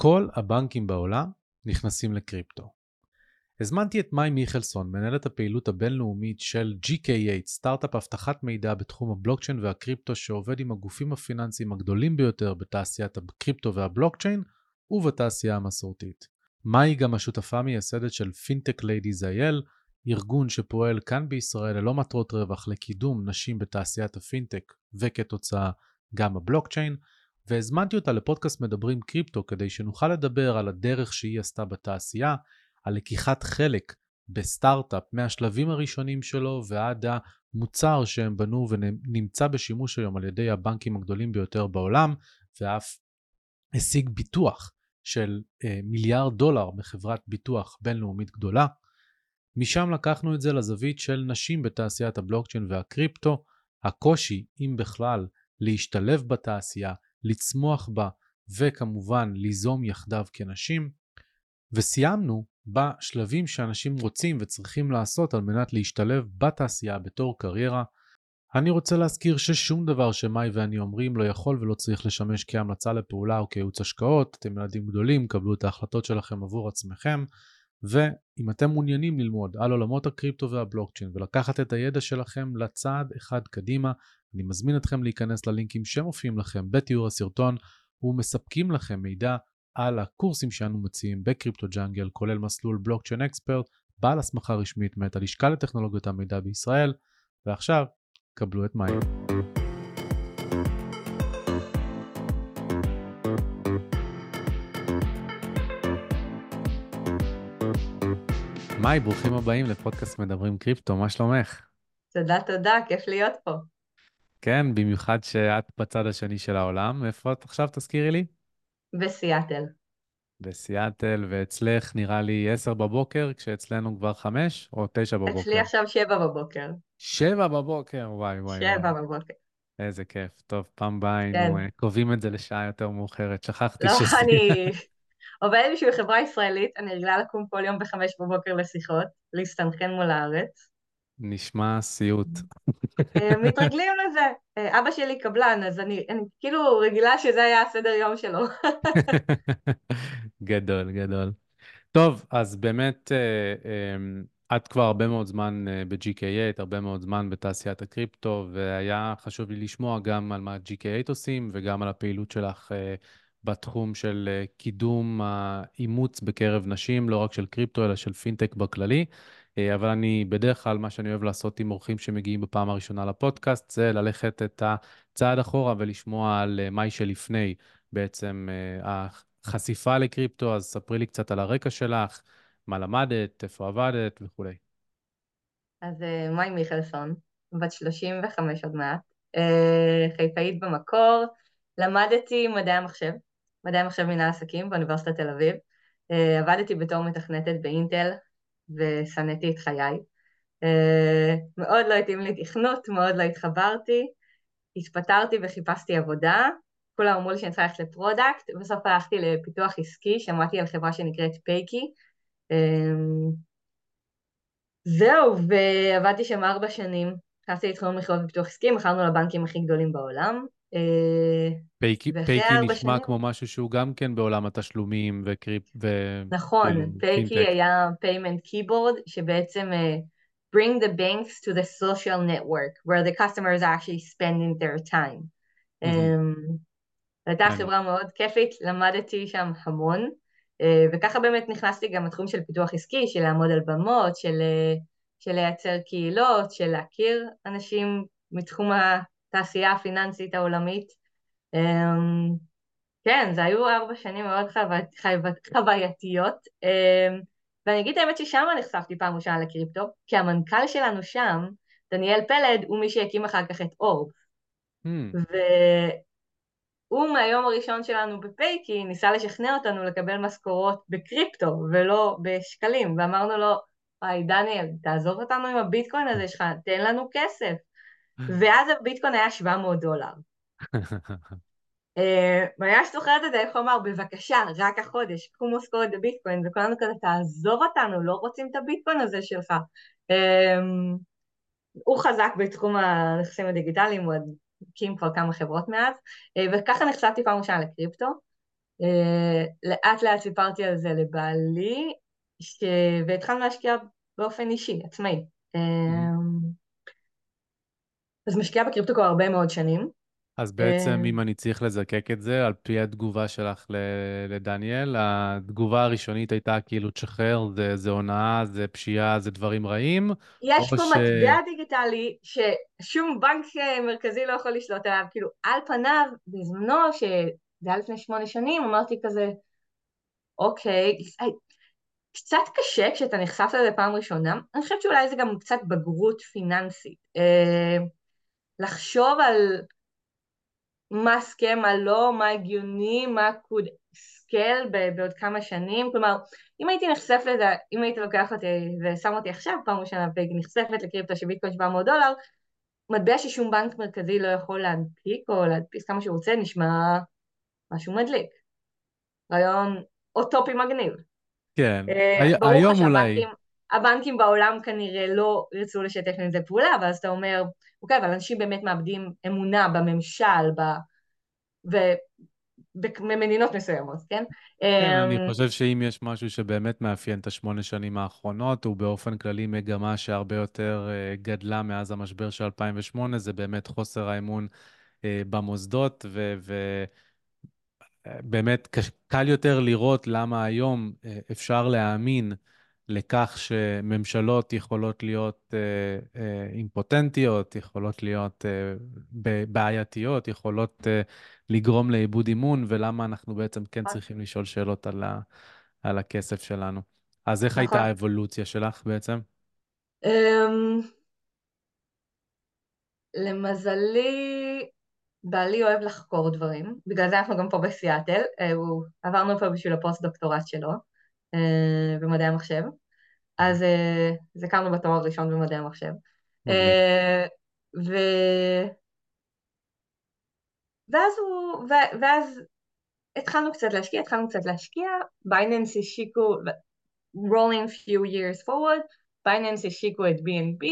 כל הבנקים בעולם נכנסים לקריפטו. הזמנתי את מאי מיכלסון, מנהלת הפעילות הבינלאומית של GK8, סטארט-אפ אבטחת מידע בתחום הבלוקצ'יין והקריפטו שעובד עם הגופים הפיננסיים הגדולים ביותר בתעשיית הקריפטו והבלוקצ'יין ובתעשייה המסורתית. מאי גם השותפה מייסדת של Fintech Ladies IL, ארגון שפועל כאן בישראל ללא מטרות רווח לקידום נשים בתעשיית הפינטק וכתוצאה גם הבלוקצ'יין, והזמנתי אותה לפודקאסט מדברים קריפטו כדי שנוכל לדבר על הדרך שהיא עשתה בתעשייה, על לקיחת חלק בסטארט-אפ מהשלבים הראשונים שלו ועד המוצר שהם בנו ונמצא בשימוש היום על ידי הבנקים הגדולים ביותר בעולם, ואף השיג ביטוח של אה, מיליארד דולר בחברת ביטוח בינלאומית גדולה. משם לקחנו את זה לזווית של נשים בתעשיית הבלוקצ'יין והקריפטו, הקושי, אם בכלל, להשתלב בתעשייה, לצמוח בה, וכמובן ליזום יחדיו כנשים. וסיימנו בשלבים שאנשים רוצים וצריכים לעשות על מנת להשתלב בתעשייה בתור קריירה. אני רוצה להזכיר ששום דבר שמאי ואני אומרים לא יכול ולא צריך לשמש כהמלצה לפעולה או כייעוץ השקעות. אתם ילדים גדולים, קבלו את ההחלטות שלכם עבור עצמכם. ואם אתם מעוניינים ללמוד על עולמות הקריפטו והבלוקצ'יין ולקחת את הידע שלכם לצעד אחד קדימה, אני מזמין אתכם להיכנס ללינקים שמופיעים לכם בתיאור הסרטון ומספקים לכם מידע על הקורסים שאנו מציעים בקריפטו ג'אנגל, כולל מסלול בלוקצ'יין אקספרט, בעל הסמכה רשמית מאת הלשכה לטכנולוגיות המידע בישראל, ועכשיו, קבלו את מים. מאי, ברוכים הבאים לפודקאסט מדברים קריפטו, מה שלומך? תודה, תודה, כיף להיות פה. כן, במיוחד שאת בצד השני של העולם. איפה את עכשיו, תזכירי לי? בסיאטל. בסיאטל, ואצלך נראה לי עשר בבוקר, כשאצלנו כבר חמש, או תשע בבוקר? אצלי עכשיו שבע בבוקר. שבע בבוקר, וואי וואי. שבע וואי. בבוקר. איזה כיף. טוב, פעם באה היינו כן. קובעים את זה לשעה יותר מאוחרת. שכחתי לא, שזה... לא, אני עובדת בשביל חברה ישראלית, אני רגילה לקום כל יום בחמש בבוקר לשיחות, להסתנכן מול הארץ. נשמע סיוט. אה, מתרגלים לזה. אה, אבא שלי קבלן, אז אני, אני כאילו רגילה שזה היה הסדר יום שלו. גדול, גדול. טוב, אז באמת, אה, את כבר הרבה מאוד זמן ב-GK8, הרבה מאוד זמן בתעשיית הקריפטו, והיה חשוב לי לשמוע גם על מה GK8 עושים וגם על הפעילות שלך בתחום של קידום האימוץ בקרב נשים, לא רק של קריפטו, אלא של פינטק בכללי. אה, אבל אני, בדרך כלל, מה שאני אוהב לעשות עם אורחים שמגיעים בפעם הראשונה לפודקאסט, זה ללכת את הצעד אחורה ולשמוע על אה, מאי שלפני בעצם אה, החשיפה לקריפטו, אז ספרי לי קצת על הרקע שלך, מה למדת, איפה עבדת וכולי. אז מאי מיכלסון, בת 35 עוד מעט, חיפאית במקור, למדתי מדעי המחשב, מדעי המחשב מנהל עסקים באוניברסיטת תל אביב, עבדתי בתור מתכנתת באינטל, ושנאתי את חיי. אה, מאוד לא התאים לי תכנות, מאוד לא התחברתי, התפטרתי וחיפשתי עבודה, כולם אמרו לי שאני צריכה ללכת ל product, בסוף הלכתי לפיתוח עסקי, שמעתי על חברה שנקראת PayKey. אה, זהו, ועבדתי שם ארבע שנים, נכנסתי לתחום מכירות ופיתוח עסקי, מכרנו לבנקים הכי גדולים בעולם, אה, PayKey, PayKey נשמע שנים... כמו משהו שהוא גם כן בעולם התשלומים וקריפ... ו... נכון, כאילו, PayKey היה payment keyboard שבעצם uh, bring the banks to the social network where the customers are actually spending their time. Mm-hmm. אמ, הייתה חברה מאוד כיפית, למדתי שם המון, אה, וככה באמת נכנסתי גם לתחום של פיתוח עסקי, של לעמוד על במות, של, אה, של לייצר קהילות, של להכיר אנשים מתחום ה... התעשייה הפיננסית העולמית. אמ, כן, זה היו ארבע שנים מאוד חווייתיות, אמ, ואני אגיד את האמת ששם נחשפתי פעם ראשונה לקריפטו, כי המנכ"ל שלנו שם, דניאל פלד, הוא מי שהקים אחר כך את אורב. Mm. והוא מהיום הראשון שלנו בפייקי ניסה לשכנע אותנו לקבל משכורות בקריפטו ולא בשקלים, ואמרנו לו, היי דניאל, תעזוב אותנו עם הביטקוין הזה שלך, תן לנו כסף. ואז הביטקוין היה 700 דולר. ממש אה, זוכרת את זה, איך הוא אמר, בבקשה, רק החודש, קחו משכורת בביטקוין, וכולנו כזה, תעזוב אותנו, לא רוצים את הביטקוין הזה שלך. אמ, הוא חזק בתחום הנכסים הדיגיטליים, הוא הקים כבר כמה חברות מאז, אה, וככה נחשפתי פעם ראשונה לקריפטו. לאט לאט סיפרתי על זה לבעלי, ש... והתחלנו להשקיע באופן אישי, עצמאי. אז משקיעה בקריפטו כבר הרבה מאוד שנים. אז בעצם, אם אני צריך לזקק את זה, על פי התגובה שלך לדניאל, התגובה הראשונית הייתה כאילו, תשחרר, זה, זה הונאה, זה פשיעה, זה דברים רעים. יש פה ש... מטבע דיגיטלי ששום בנק מרכזי לא יכול לשלוט עליו. כאילו, על פניו, בזמנו, שזה היה לפני שמונה שנים, אמרתי כזה, אוקיי, קצת קשה כשאתה נחשף לזה פעם ראשונה. אני חושבת שאולי זה גם קצת בגרות פיננסית. לחשוב על מה סכם, מה לא, מה הגיוני, מה קוד סקל בעוד כמה שנים, כלומר, אם הייתי נחשפת לזה, אם היית לוקח אותי ושם אותי עכשיו פעם ראשונה ונחשפת לקריפטו של ביטקוין 700 דולר, מטבע ששום בנק מרכזי לא יכול להנפיק או להדפיס כמה שהוא רוצה, נשמע משהו מדליק. רעיון אוטופי מגניב. כן, uh, היום אולי. הבנקים בעולם כנראה לא ירצו לשתף עם זה פעולה, ואז אתה אומר, אוקיי, אבל אנשים באמת מאבדים אמונה בממשל, ב... ו... במדינות מסוימות, כן? כן, אני אמ, חושב שאם יש משהו שבאמת מאפיין את השמונה שנים האחרונות, הוא באופן כללי מגמה שהרבה יותר אה, גדלה מאז המשבר של 2008, זה באמת חוסר האמון אה, במוסדות, ובאמת אה, קל יותר לראות למה היום אפשר להאמין לכך שממשלות יכולות להיות אה, אה, אימפוטנטיות, יכולות להיות אה, בעייתיות, יכולות אה, לגרום לאיבוד אימון, ולמה אנחנו בעצם כן נכון. צריכים לשאול שאלות על, ה, על הכסף שלנו. אז איך נכון. הייתה האבולוציה שלך בעצם? Um, למזלי, בעלי אוהב לחקור דברים, בגלל זה אנחנו גם פה בסיאטל, אה, הוא, עברנו פה בשביל הפוסט-דוקטורט שלו. אה, במדעי המחשב. אז אה, זה הכרנו בתואר הראשון במדעי המחשב. אה, ו... ואז הוא, ו... ואז התחלנו קצת להשקיע, התחלנו קצת להשקיע, Binance השיקו, rolling few years forward, Binance השיקו את BNB,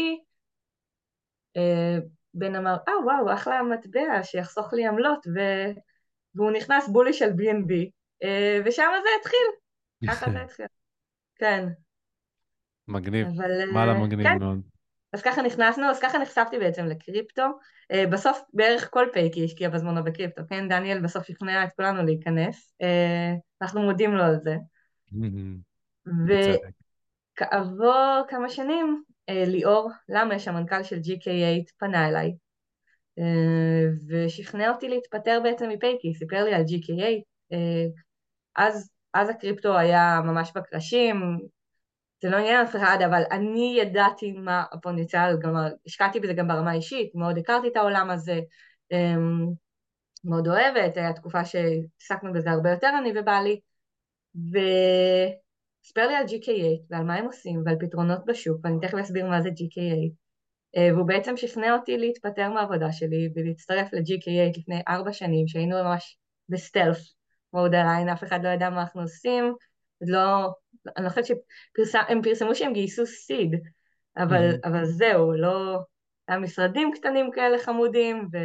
בן אמר, אה וואו, אחלה מטבע שיחסוך לי עמלות, ו... והוא נכנס בולי של BNB, ושם זה התחיל. ככה זה התחיל. כן. מגניב. אבל... אה, מגניב כן. מאוד. אז ככה נכנסנו, אז ככה נחשפתי בעצם לקריפטו. אה, בסוף בערך כל PayKey השקיע בזמנו בקריפטו, כן? דניאל בסוף שכנע את כולנו להיכנס. אה, אנחנו מודים לו על זה. וכעבור כמה שנים, ליאור למש, המנכ"ל של GK8, פנה אליי, ושכנע אותי להתפטר בעצם מפייקי, סיפר לי על GK8. אז אז הקריפטו היה ממש בקרשים, זה לא עניין אף אחד, אבל אני ידעתי מה הפוטנציאל, כלומר, השקעתי בזה גם ברמה האישית, מאוד הכרתי את העולם הזה, אמ, מאוד אוהבת, הייתה תקופה שהתעסקנו בזה הרבה יותר, אני ובעלי, וסיפר לי על GK8 ועל מה הם עושים ועל פתרונות בשוק, ואני תכף אסביר מה זה GK8, אה, והוא בעצם שכנע אותי להתפטר מהעבודה שלי ולהצטרף ל-GK8 לפני ארבע שנים, שהיינו ממש בסטלף, מוד הליין, אף אחד לא ידע מה אנחנו עושים, לא, אני חושבת שהם פרסמו שהם גייסו סיד, אבל, mm-hmm. אבל זהו, לא, היה משרדים קטנים כאלה חמודים, ו...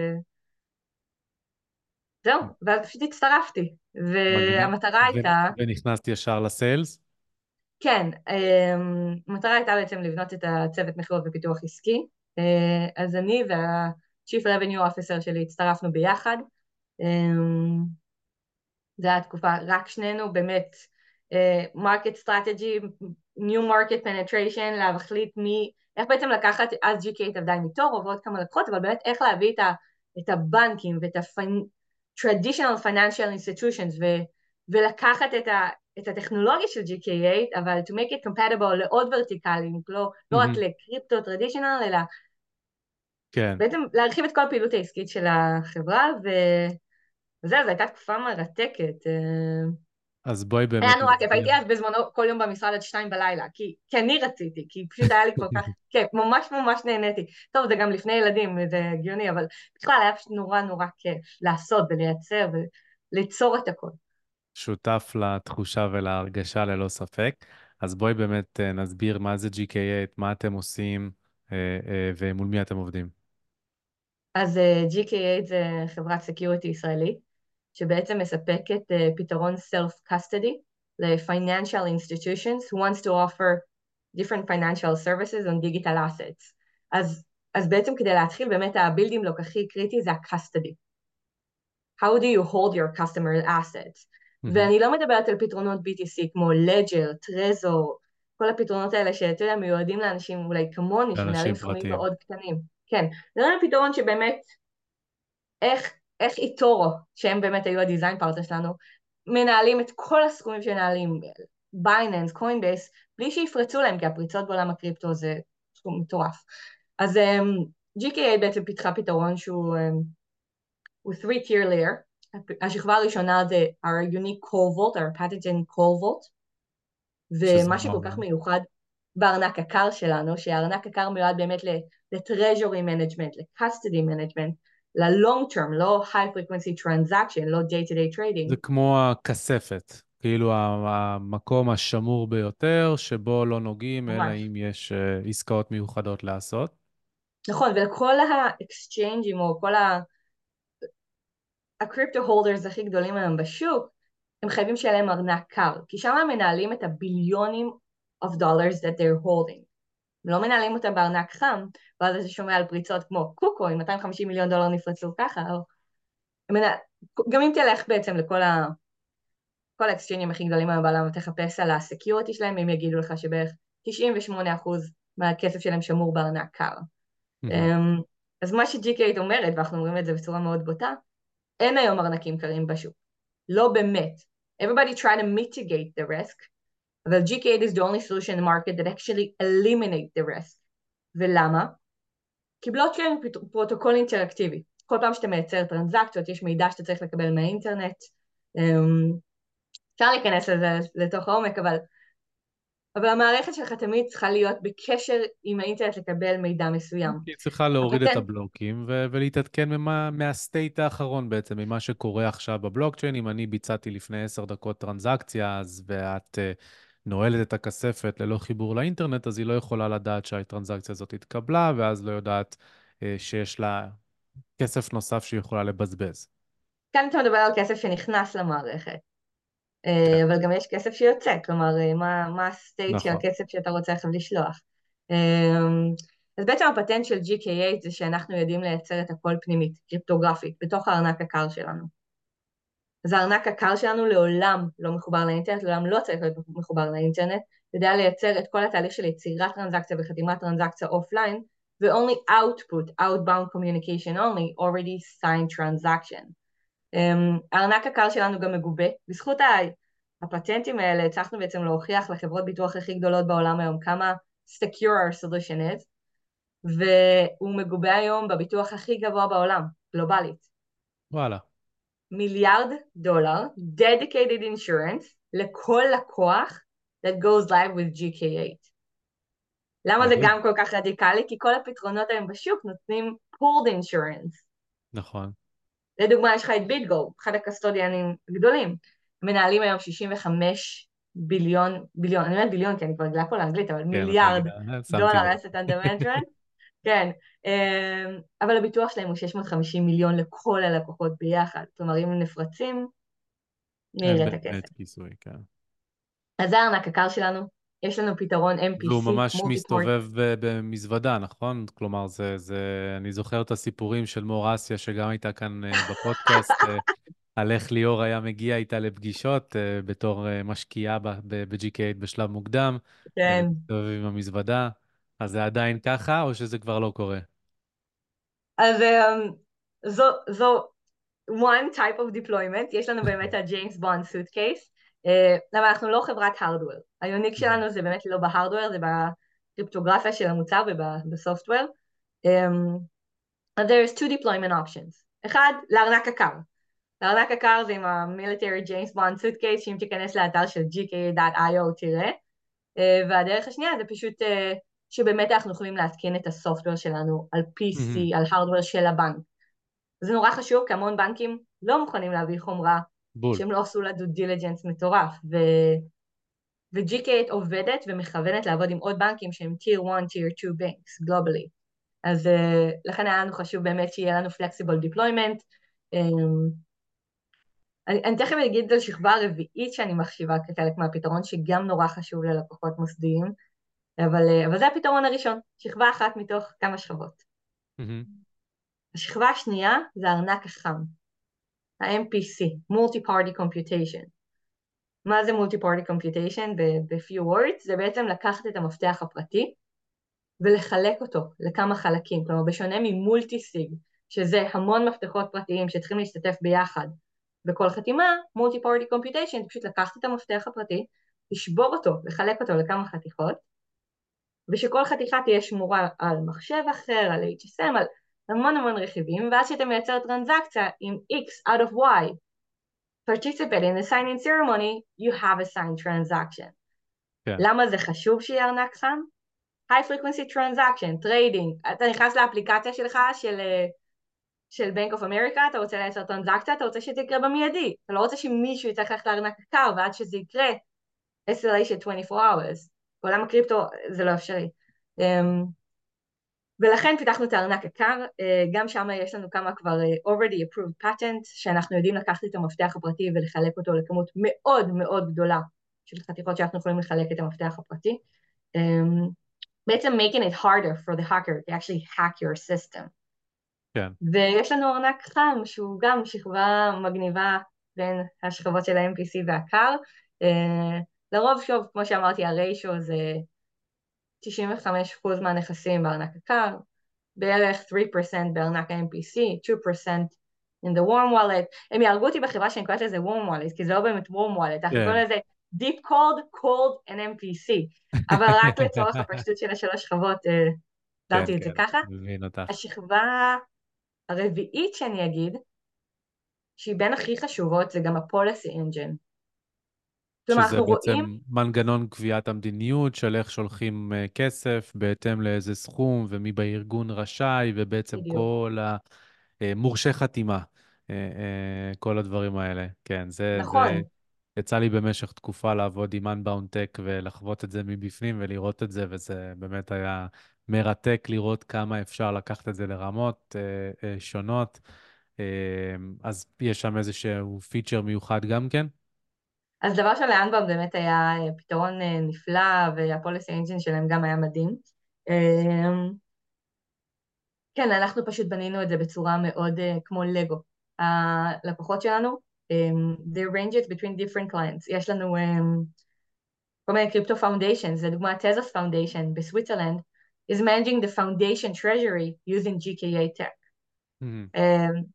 זהו, ואז פשוט הצטרפתי, והמטרה הייתה... ונכנסת ישר לסיילס? כן, אמ, המטרה הייתה בעצם לבנות את הצוות מכירות ופיתוח עסקי, אה, אז אני וה-Chief Revenue Officer שלי הצטרפנו ביחד, אמ, זו הייתה תקופה, רק שנינו באמת market strategy, new market penetration, להחליט מי, איך בעצם לקחת, אז GK עבדה עם eToro ועוד כמה לקוחות, אבל באמת איך להביא את, ה, את הבנקים ואת ה-traditional financial institutions ו, ולקחת את, ה, את הטכנולוגיה של GK8, אבל to make it compatible לעוד ורטיקלים, לא, mm-hmm. לא רק לקריפטו traditional, אלא כן. בעצם להרחיב את כל הפעילות העסקית של החברה, ו... וזהו, זו הייתה תקופה מרתקת. אה, אז בואי באמת... היה נורא כיף, הייתי אז בזמנו כל יום במשרד עד שתיים בלילה, כי, כי אני רציתי, כי פשוט היה לי כל כך כיף, ממש ממש נהניתי. טוב, זה גם לפני ילדים, זה הגיוני, אבל בכלל היה פשוט נורא נורא כיף לעשות ולייצר וליצור את הכל. שותף לתחושה ולהרגשה ללא ספק. אז בואי באמת אה, נסביר מה זה GK8, מה אתם עושים אה, ומול מי אתם עובדים. אז GK8 זה חברת security ישראלית. שבעצם מספקת אה, פתרון self-custody ל-financial institutions who wants to offer different financial services on digital assets. אז, אז בעצם כדי להתחיל באמת ה building block הכי קריטי זה ה-custody. How do you hold your customer assets? Mm-hmm. ואני לא מדברת על פתרונות B2C כמו Ledger, Trezor, כל הפתרונות האלה שאתה יודע מיועדים לאנשים אולי כמוני, שמנהלים סכומים מאוד קטנים. כן, זה פתרון שבאמת, איך, איך eToro, שהם באמת היו ה design partner שלנו, מנהלים את כל הסכומים שמנהלים, Binance, Coinbase, בלי שיפרצו להם, כי הפריצות בעולם הקריפטו זה סכום מטורף. אז אמ, אמ, GK8 בעצם פיתחה פתרון שהוא אמ, הוא 3-tier layer, השכבה הראשונה זה our unique call vault, our pathogen call vault, ומה שכל כך מיוחד בארנק הקר שלנו, שהארנק הקר מיועד באמת ל-treasury management, ל-custody management, ל-long term, לא high frequency transaction, לא day to day trading. זה כמו הכספת, כאילו המקום השמור ביותר, שבו לא נוגעים, אלא אם יש uh, עסקאות מיוחדות לעשות. נכון, ולכל ה-exchangeים או כל ה... הקריפטו הולדרס הכי גדולים היום בשוק, הם חייבים שיהיה להם ארנק קר, כי שם הם מנהלים את הביליונים of dollars that they're holding. לא מנהלים אותם בארנק חם, ואז אתה שומע על פריצות כמו קוקו, עם 250 מיליון דולר נפרצו ככה, או... מנהל... גם אם תלך בעצם לכל ה... כל האקסצ'יינים הכי גדולים היום בעולם ותחפש על הסקיורטי שלהם, הם יגידו לך שבערך 98% מהכסף שלהם שמור בארנק קר. Mm-hmm. אז מה שג'י.קיי אומרת, ואנחנו אומרים את זה בצורה מאוד בוטה, אין היום ארנקים קרים בשוק. לא באמת. Everybody try to mitigate the risk, אבל GK8 is the only solution in the market that actually eliminate the risk. ולמה? כי בלוקצ'יין הוא פרוטוקול אינטראקטיבי. כל פעם שאתה מייצר טרנזקציות, יש מידע שאתה צריך לקבל מהאינטרנט. אמ, אפשר להיכנס לזה לתוך העומק, אבל אבל המערכת שלך תמיד צריכה להיות בקשר עם האינטרנט לקבל מידע מסוים. היא צריכה להוריד את הבלוקים ו- ולהתעדכן ממה, מהסטייט האחרון בעצם, ממה שקורה עכשיו בבלוקצ'יין. אם אני ביצעתי לפני עשר דקות טרנזקציה, אז ואת uh, נועלת את הכספת ללא חיבור לאינטרנט, אז היא לא יכולה לדעת שהטרנזקציה הזאת התקבלה, ואז לא יודעת uh, שיש לה כסף נוסף שהיא יכולה לבזבז. כאן אתה מדבר על כסף שנכנס למערכת. אה, אבל גם יש כסף שיוצא, כלומר, אה, מה, מה הסטייט נכון. של הכסף שאתה רוצה עכשיו לשלוח. אה, אז בעצם הפטנט של GK8 זה שאנחנו יודעים לייצר את הכל פנימית, קריפטוגרפית, בתוך הארנק הקר שלנו. אז הארנק הקר שלנו לעולם לא מחובר לאינטרנט, לעולם לא צריך להיות מחובר לאינטרנט, יודע לייצר את כל התהליך של יצירת טרנזקציה וחתימת טרנזקציה offline, ו-only output, outbound communication only, already signed transaction. אמ, הארנק הקר שלנו גם מגובה. בזכות הפטנטים האלה הצלחנו בעצם להוכיח לחברות ביטוח הכי גדולות בעולם היום כמה secure our solution is, והוא מגובה היום בביטוח הכי גבוה בעולם, גלובלית. וואלה. מיליארד דולר, dedicated insurance, לכל לקוח that goes live with GK8. למה זה גם כל כך רדיקלי? כי כל הפתרונות היום בשוק נותנים pooled insurance. נכון. לדוגמה, יש לך את ביטגו, אחד הקסטודיאנים הגדולים. מנהלים היום 65 ביליון, ביליון, אני אומרת ביליון כי אני כבר רגילה פה לאנגלית, אבל כן, מיליארד דולר אסט אנדר מנטרנט. כן, אמ, אבל הביטוח שלהם הוא 650 מיליון לכל הלקוחות ביחד. כלומר, אם הם נפרצים, נראה את הכסף. כיסוי, כן. אז זה הארנק הקר שלנו, יש לנו פתרון MPC. והוא ממש מסתובב במזוודה, נכון? כלומר, זה, זה, אני זוכר את הסיפורים של מור אסיה, שגם הייתה כאן אה, בפודקאסט, אה, על איך ליאור היה מגיע איתה לפגישות uh, בתור משקיעה ב-GK8 בשלב מוקדם. כן. מסתובב עם המזוודה. אז זה עדיין ככה, או שזה כבר לא קורה? אז um, זו, זו one type of deployment, יש לנו באמת ה-James Bond suitcase, uh, למה אנחנו לא חברת hardware, היוניק שלנו זה באמת לא בהארדוור, זה בקריפטוגרפיה של המוצר ובסופטוור. Um, there's two deployment options, אחד, לארנק הקר, הארנק הקר זה עם ה-Military James Bond Suitcase, שאם תיכנס לאתר של gk.io תראה. אה, והדרך השנייה זה פשוט אה, שבאמת אנחנו יכולים להתקין את הסופטוור שלנו על PC, mm-hmm. על הארדוור של הבנק. זה נורא חשוב, כי המון בנקים לא מוכנים להביא חומרה בול. שהם לא עשו לה דו דיליג'נס מטורף. ו... ו-GK8 עובדת ומכוונת לעבוד עם עוד בנקים שהם Tier 1, Tier 2 Banks, גלובלי. אז uh, לכן היה לנו חשוב באמת שיהיה לנו Flexible Deployment, um, אני, אני תכף אגיד על שכבה הרביעית שאני מחשיבה כחלק מהפתרון, שגם נורא חשוב ללקוחות מוסדיים, אבל, אה, אבל זה הפתרון הראשון, שכבה אחת מתוך כמה שכבות. Mm-hmm. השכבה השנייה זה הארנק החם, ה-MPC, Multi-Party Computation. מה זה Multi-Party Computation? ב-few words, זה בעצם לקחת את המפתח הפרטי ולחלק אותו לכמה חלקים, כלומר בשונה ממולטי-סיג, שזה המון מפתחות פרטיים שצריכים להשתתף ביחד בכל חתימה, Multi-Party Computation זה פשוט לקחת את המפתח הפרטי, לשבור אותו, לחלק אותו לכמה חתיכות, ושכל חתיכה תהיה שמורה על מחשב אחר, על HSM, על המון המון רכיבים, ואז כשאתה מייצר טרנזקציה עם X out of Y, participate in the signing ceremony, you have a signed transaction. Yeah. כן. למה זה חשוב שיהיה ארנק חם? high frequency transaction, trading, אתה נכנס לאפליקציה שלך של, של Bank of America, אתה רוצה לייצר טרנזקציה, אתה רוצה שזה יקרה במיידי, אתה לא רוצה שמישהו יצטרך ללכת לארנק הקר ועד שזה יקרה SLA של 24 hours, בעולם הקריפטו זה לא אפשרי. Um, ולכן פיתחנו את הארנק הקר, אה, גם שם יש לנו כמה כבר אה, already approved patent, שאנחנו יודעים לקחת את המפתח הפרטי ולחלק אותו לכמות מאוד מאוד גדולה של חתיכות שאנחנו יכולים לחלק את המפתח הפרטי. Um, בעצם making it harder for the hacker to actually hack your system. כן. ויש לנו ארנק חם שהוא גם שכבה מגניבה בין השכבות של ה-MPC והקר. לרוב שוב, כמו שאמרתי, הריישו זה 95% מהנכסים בארנק הקר, בערך 3% בארנק ה-MPC, 2% in the warm wallet. הם יהרגו אותי בחברה שאני קוראת לזה warm wallet, כי זה לא באמת warm wallet, אנחנו כן. קוראים לזה Deep Cold, Cold and MPC, אבל רק לצורך הפשטות של השלוש שכבות, אה, את זה כן, ככה. השכבה הרביעית שאני אגיד, שהיא בין הכי חשובות, זה גם ה-Policy Engine. כלומר, שזה בעצם רואים... מנגנון קביעת המדיניות של איך שולחים uh, כסף בהתאם לאיזה סכום ומי בארגון רשאי, ובעצם בדיוק. כל המורשי אה, חתימה, uh, כל הדברים האלה. כן, זה... נכון. זה... יצא לי במשך תקופה לעבוד עם Unbound Tech ולחוות את זה מבפנים ולראות את זה, וזה באמת היה מרתק לראות כמה אפשר לקחת את זה לרמות uh, uh, שונות. Uh, אז יש שם איזשהו פיצ'ר מיוחד גם כן? אז דבר של ל Unbound באמת היה אה, פתרון אה, נפלא, וה policy engine שלהם גם היה מדהים. אמ, כן, אנחנו פשוט בנינו את זה בצורה מאוד אה, כמו לגו. הלקוחות שלנו, um, they range it between different clients. יש לנו um, כל מיני קריפטו foundation, לדוגמה Tezos Foundation ב Switzerland, is managing the foundation treasury using GK8 tech. Mm-hmm. Um,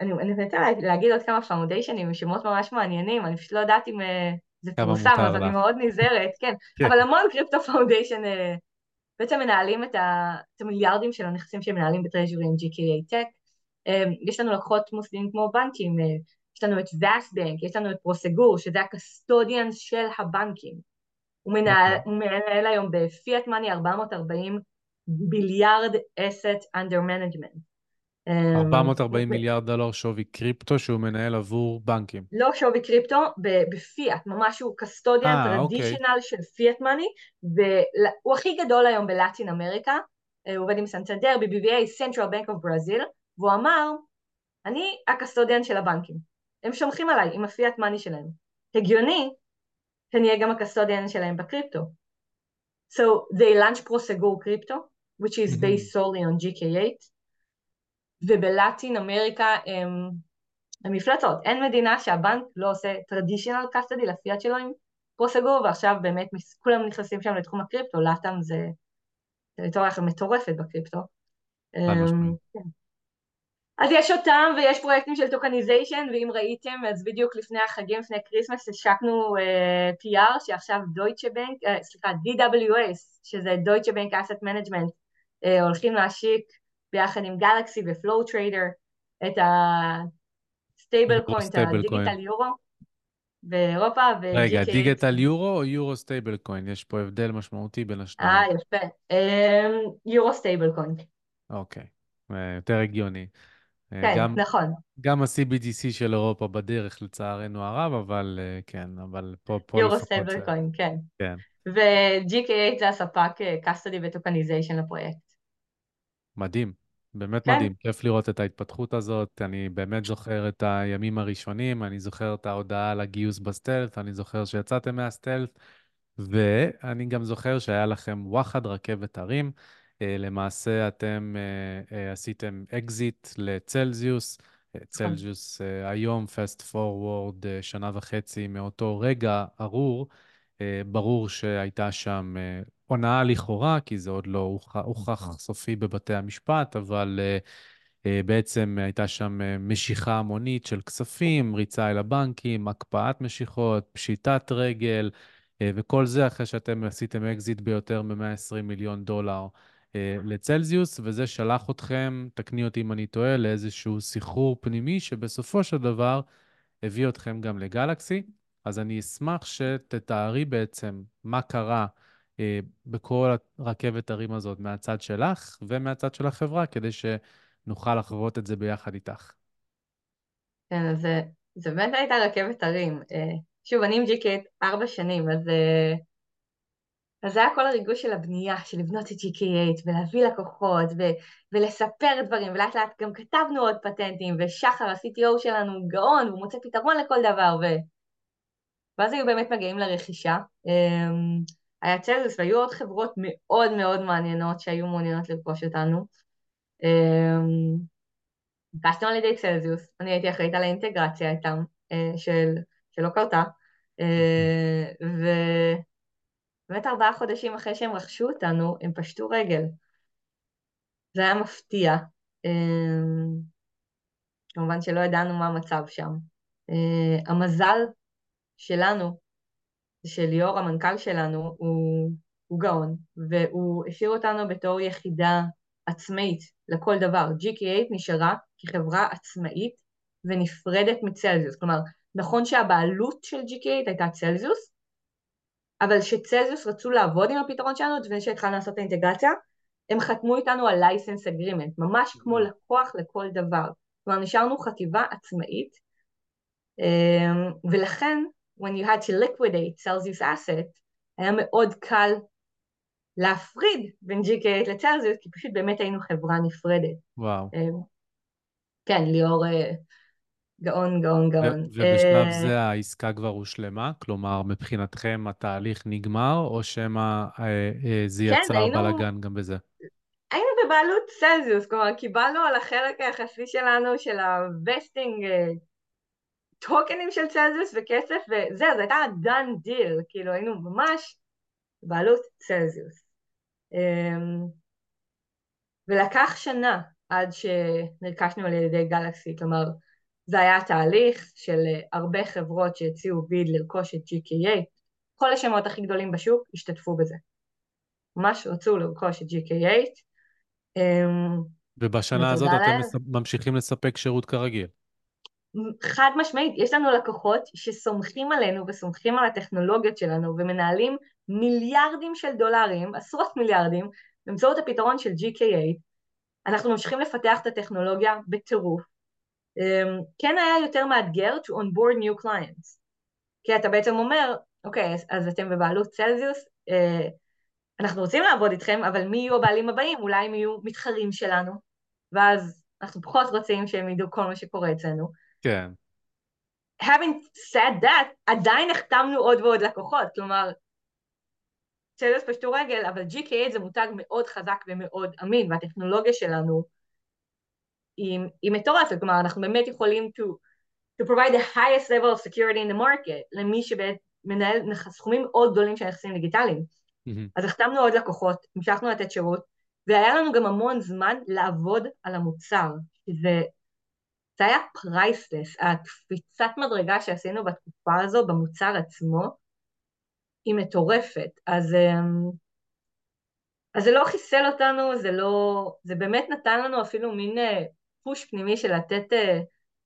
אני מנסה להגיד עוד כמה foundation ים שמות ממש מעניינים, אני פשוט לא יודעת אם אה, זה פורסם, אז אני מאוד נזהרת, כן. כן. אבל המון קריפטו foundation אה, בעצם מנהלים את, ה, את המיליארדים של הנכסים שמנהלים ב treasury עם GK8 Tech. אה, יש לנו לקוחות מוסדיים כמו בנקים, יש לנו את ואס בנק, יש לנו את Prosegur, שזה ה custodians של הבנקים. הוא מנהל, okay. אוקיי. הוא מנהל היום ב fiat money 440 ביליארד asset under management. 440 אמ, מיליארד דולר שווי קריפטו שהוא מנהל עבור בנקים. לא שווי קריפטו, בפיאט, ממש הוא custodian traditional אוקיי. של fiat money, והוא הכי גדול היום ב Latin America, אה, הוא עובד עם Santander, ב-BBVA, Central Bank of Brazil, והוא אמר, אני ה custodian של הבנקים, הם סומכים עליי עם ה fiat money שלהם. הגיוני שאני אהיה גם ה custodian שלהם בקריפטו. So they launch Prosegur crypto, which is based solely on GK8, וב Latin America הם, הם מפלצות. אין מדינה שהבנק לא עושה traditional custody לפיאט שלו עם Prosegur, ועכשיו באמת כולם נכנסים שם לתחום הקריפטו, LATAM זה טריטוריה מטורפת בקריפטו. אמ, כן. אז יש אותם ויש פרויקטים של tokenization ואם ראיתם אז בדיוק לפני החגים, לפני כריסמס השקנו uh, PR שעכשיו Deutsche Bank, uh, סליחה DWS שזה Deutsche Bank asset management הולכים להשיק ביחד עם Galaxy ו Flow Traders את ה stablecoin, את ה digital euro באירופה. רגע, דיגיטל יורו או euro stablecoin? יש פה הבדל משמעותי בין השניים. אה, יפה. euro stablecoin. אוקיי, אה, יותר הגיוני. אה, כן, גם, נכון. גם ה-CBDC של אירופה בדרך לצערנו הרב, אבל אה, כן, אבל פה, פה יורו סטייבל קוין, כן. כן. ו-GK8 זה הספק custody ו tokenization לפרויקט. מדהים. באמת כן. מדהים, כיף לראות את ההתפתחות הזאת. אני באמת זוכר את הימים הראשונים, אני זוכר את ההודעה על הגיוס ב stealth, אני זוכר שיצאתם מה stealth, ואני גם זוכר שהיה לכם וואחד רכבת הרים. אה, למעשה אתם אה, אה, עשיתם אקזיט ל Celsius. Celsius היום, fast forward, שנה וחצי מאותו רגע ארור. ברור שהייתה שם הונאה לכאורה, כי זה עוד לא הוכח סופי בבתי המשפט, אבל uh, בעצם הייתה שם uh, משיכה המונית של כספים, ריצה אל הבנקים, הקפאת משיכות, פשיטת רגל, uh, וכל זה אחרי שאתם עשיתם אקזיט ביותר מ-120 מיליון דולר uh, לצלזיוס, וזה שלח אתכם, תקני אותי אם אני טועה, לאיזשהו סחרור פנימי, שבסופו של דבר הביא אתכם גם ל Galaxy. אז אני אשמח שתתארי בעצם מה קרה אה, בכל הרכבת הרים הזאת מהצד שלך ומהצד של החברה, כדי שנוכל לחוות את זה ביחד איתך. כן, אז זה באמת הייתה רכבת הרים. אה, שוב, אני עם GK ארבע שנים, אז, אה, אז זה היה כל הריגוש של הבנייה, של לבנות את GK8 ולהביא לקוחות ו, ולספר דברים, ולאט לאט גם כתבנו עוד פטנטים, ושחר, ה-CTO שלנו, גאון, הוא מוצא פתרון לכל דבר, ו... ואז היו באמת מגיעים לרכישה. היה צלזוס והיו עוד חברות מאוד מאוד מעניינות שהיו מעוניינות לרכוש אותנו. נפגשנו על ידי צלזיוס, אני הייתי אחראית על האינטגרציה איתם, אה, של, שלא קרתה, אה, ובאמת ארבעה חודשים אחרי שהם רכשו אותנו, הם פשטו רגל. זה היה מפתיע. כמובן שלא ידענו מה המצב שם. אה, המזל שלנו שליאור המנכ"ל שלנו הוא, הוא גאון, והוא השאיר אותנו בתור יחידה עצמאית לכל דבר. GK8 נשארה כחברה עצמאית ונפרדת מצלזיוס. כלומר, נכון שהבעלות של GK8 הייתה צלזיוס, אבל כשצלזיוס רצו לעבוד עם הפתרון שלנו, לפני שהתחלנו לעשות את האינטגרציה, הם חתמו איתנו על license agreement, ממש כמו לקוח לכל דבר. כלומר, נשארנו חטיבה עצמאית, אמ, ולכן when you had to liquidate Celsius asset, היה מאוד קל להפריד בין GK8 לצלזיוס, כי פשוט באמת היינו חברה נפרדת. וואו. כן, ליאור גאון, גאון, גאון. ובשלב זה העסקה כבר הושלמה? כלומר, מבחינתכם התהליך נגמר, או שמא זה יצר כן, בלאגן גם בזה? היינו בבעלות צלזיוס, כלומר קיבלנו על החלק היחסי שלנו של ה vesting טוקנים של צלזיוס וכסף, וזהו, זו הייתה done deal, כאילו היינו ממש בעלות צלזיוס. אמ, ולקח שנה עד שנרכשנו על ידי Galaxy, כלומר זה היה תהליך של הרבה חברות שהציעו bid לרכוש את GK8, כל השמות הכי גדולים בשוק השתתפו בזה. ממש רצו לרכוש את GK8. אמ, ובשנה הזאת אתם ממשיכים לספק שירות כרגיל. חד משמעית, יש לנו לקוחות שסומכים עלינו וסומכים על הטכנולוגיות שלנו ומנהלים מיליארדים של דולרים, עשרות מיליארדים, באמצעות הפתרון של GK8. אנחנו ממשיכים לפתח את הטכנולוגיה בטירוף. אמ, כן היה יותר מאתגר to onboard new clients. כי אתה בעצם אומר, אוקיי, אז, אז אתם בבעלות צלזיוס, אה, אנחנו רוצים לעבוד איתכם, אבל מי יהיו הבעלים הבאים? אולי הם יהיו מתחרים שלנו, ואז אנחנו פחות רוצים שהם ידעו כל מה שקורה אצלנו. כן. having said that, עדיין החתמנו עוד ועוד לקוחות, כלומר, צלס פשטו רגל, אבל GK8 זה מותג מאוד חזק ומאוד אמין, והטכנולוגיה שלנו היא, היא מטורפת, כלומר, אנחנו באמת יכולים to, to provide the highest level of security in the market למי שמנהל סכומים מאוד גדולים של נכסים דיגיטליים. Mm-hmm. אז החתמנו עוד לקוחות, המשכנו לתת שירות, והיה לנו גם המון זמן לעבוד על המוצר, שזה זה היה פרייסלס, הקפיצת מדרגה שעשינו בתקופה הזו במוצר עצמו היא מטורפת, אז, אמ, אז זה לא חיסל אותנו, זה לא, זה באמת נתן לנו אפילו מין פוש אה, פנימי של לתת אה,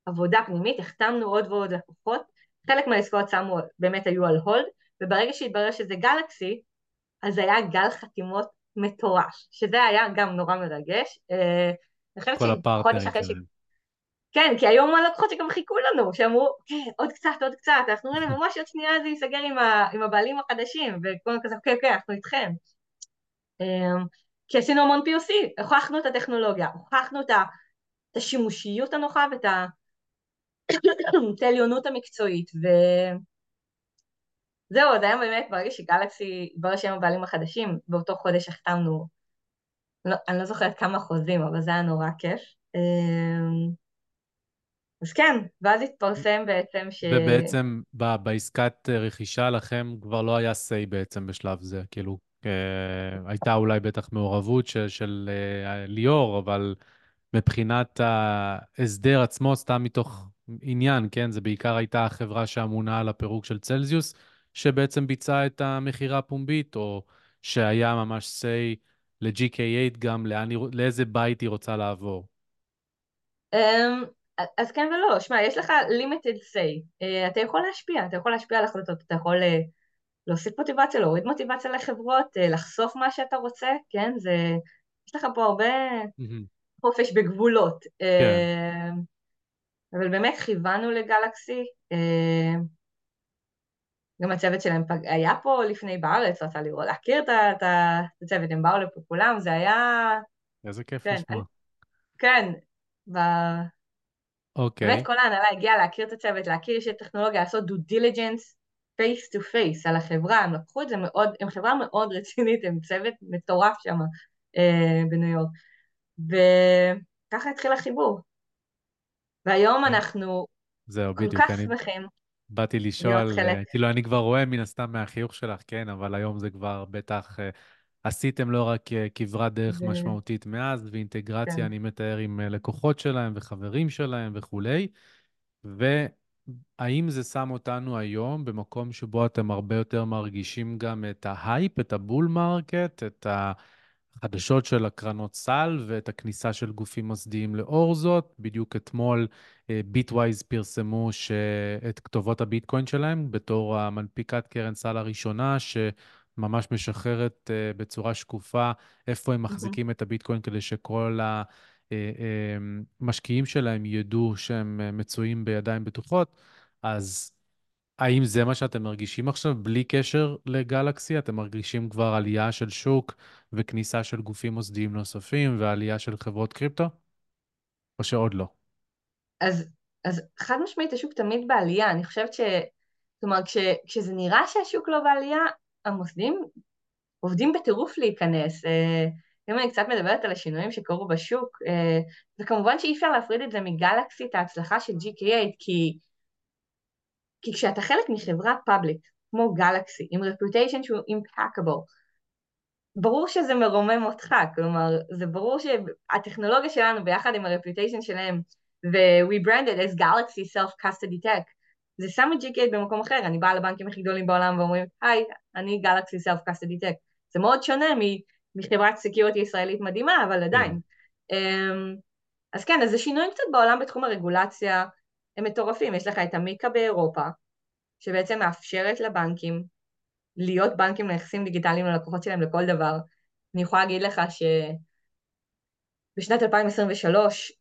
עבודה פנימית, החתמנו עוד ועוד לקוחות, חלק מהעסקאות שמו, באמת היו על הולד, וברגע שהתברר שזה גלקסי, אז היה גל חתימות מטורף, שזה היה גם נורא מרגש. אה, כל הפרטנרים כן, כי היום הלקוחות שגם חיכו לנו, שאמרו, כן, עוד קצת, עוד קצת, אנחנו אומרים ממש עוד שנייה זה ייסגר עם, ה, עם הבעלים החדשים, וכולם כזה, אוקיי, אוקיי, אנחנו איתכם. אמ, כי עשינו המון POC, הוכחנו את הטכנולוגיה, הוכחנו את, ה, את השימושיות הנוחה ואת העליונות המקצועית, וזהו, זה היה באמת, ברגע שגלקסי, ברגע שהם הבעלים החדשים, באותו חודש החתמנו, לא, אני לא זוכרת כמה חוזים, אבל זה היה נורא כיף. אז כן, ואז התפרסם בעצם ש... ובעצם ב- בעסקת רכישה לכם כבר לא היה say בעצם בשלב זה, כאילו, אה, הייתה אולי בטח מעורבות של, של אה, ליאור, אבל מבחינת ההסדר עצמו, סתם מתוך עניין, כן? זה בעיקר הייתה החברה שאמונה על הפירוק של צלזיוס, שבעצם ביצעה את המכירה הפומבית, או שהיה ממש say ל-GK8 גם לאן, לאיזה בית היא רוצה לעבור. Um, אז כן ולא, שמע, יש לך limited say, uh, אתה יכול להשפיע, אתה יכול להשפיע על החלטות, אתה יכול uh, להוסיף מוטיבציה, להוריד מוטיבציה לחברות, uh, לחשוף מה שאתה רוצה, כן, זה, יש לך פה הרבה חופש בגבולות. כן. Uh, אבל באמת כיוונו לגלקסי, uh, גם הצוות שלהם פג... היה פה לפני בארץ, רצה לראות, להכיר את הצוות, הם באו לפה כולם, זה היה... איזה כיף כן, לשמוע. כן, ב... אוקיי. באמת כל ההנהלה הגיעה להכיר את הצוות, להכיר אישי טכנולוגיה, לעשות דו דיליג'נס face to face על החברה, הם לקחו את זה מאוד, הם חברה מאוד רצינית, הם צוות מטורף שם אה, בניו יורק. וככה התחיל החיבור. והיום כן. אנחנו זהו, כל בדיוק, כך אני... שמחים. באתי לשאול, אה, כאילו אני כבר רואה מן הסתם מהחיוך שלך, כן, אבל היום זה כבר בטח אה, עשיתם לא רק אה, כברת דרך ו... משמעותית מאז, ואינטגרציה, כן. אני מתאר, עם לקוחות שלהם וחברים שלהם וכולי, והאם זה שם אותנו היום במקום שבו אתם הרבה יותר מרגישים גם את ההייפ, את ה bull market, את. החדשות של הקרנות סל ואת הכניסה של גופים מוסדיים לאור זאת. בדיוק אתמול Bitwise פרסמו את כתובות הביטקוין שלהם בתור המנפיקת קרן סל הראשונה, שממש משחררת אה, בצורה שקופה איפה הם מחזיקים mm-hmm. את הביטקוין כדי שכל המשקיעים אה, שלהם ידעו שהם אה, מצויים בידיים בטוחות. אז האם זה מה שאתם מרגישים עכשיו, בלי קשר לגלקסי? אתם מרגישים כבר עלייה של שוק וכניסה של גופים מוסדיים נוספים ועלייה של חברות קריפטו? או שעוד לא? אז, אז חד משמעית השוק תמיד בעלייה, אני חושבת ש... כלומר, כש, כשזה נראה שהשוק לא בעלייה, המוסדים עובדים בטירוף להיכנס. אה, אם אני קצת מדברת על השינויים שקרו בשוק, אה, וכמובן שאי אפשר להפריד את זה מגלקסי, את ההצלחה של GK8, כי, כי כשאתה חלק מחברה פאבליק, כמו גלקסי, עם רפוטיישן שהוא אימפקאבל, ברור שזה מרומם אותך, כלומר, זה ברור שהטכנולוגיה שלנו ביחד עם הרפוטיישן שלהם, ו-we branded as Galaxy Self-Custody Tech, זה שם את GK במקום אחר, אני באה לבנקים הכי גדולים בעולם ואומרים, היי, אני Galaxy Self-Custody Tech. זה מאוד שונה מחברת סקיורטי ישראלית מדהימה, אבל עדיין. Mm. אז כן, אז זה שינויים קצת בעולם בתחום הרגולציה, הם מטורפים, יש לך את המיקה באירופה, שבעצם מאפשרת לבנקים להיות בנקים לנכסים דיגיטליים ללקוחות שלהם לכל דבר. אני יכולה להגיד לך שבשנת 2023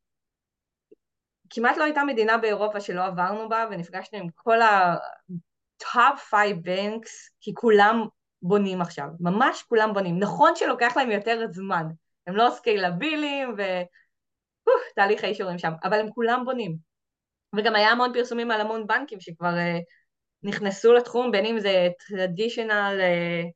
כמעט לא הייתה מדינה באירופה שלא עברנו בה ונפגשנו עם כל ה-top 5 banks כי כולם בונים עכשיו, ממש כולם בונים. נכון שלוקח להם יותר זמן, הם לא סקיילבילים ותהליך האישורים שם, אבל הם כולם בונים. וגם היה המון פרסומים על המון בנקים שכבר uh, נכנסו לתחום, בין אם זה traditional uh,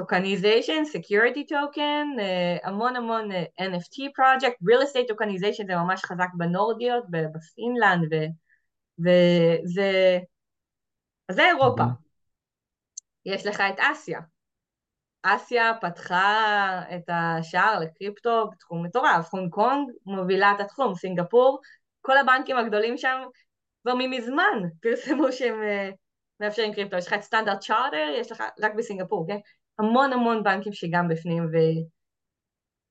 tokenization, security token, uh, המון המון uh, NFT project, real estate tokenization זה ממש חזק בנורדיות, בפינלנד, וזה... אז זה אירופה. יש לך את אסיה. אסיה פתחה את השער לקריפטו בתחום מטורף, הונג קונג מובילה את התחום, סינגפור, כל הבנקים הגדולים שם כבר ממזמן פרסמו שהם uh, מאפשרים קריפטו, יש לך את סטנדרט צ'ארטר, יש לך רק בסינגפור, כן? המון המון בנקים שגם בפנים, ו...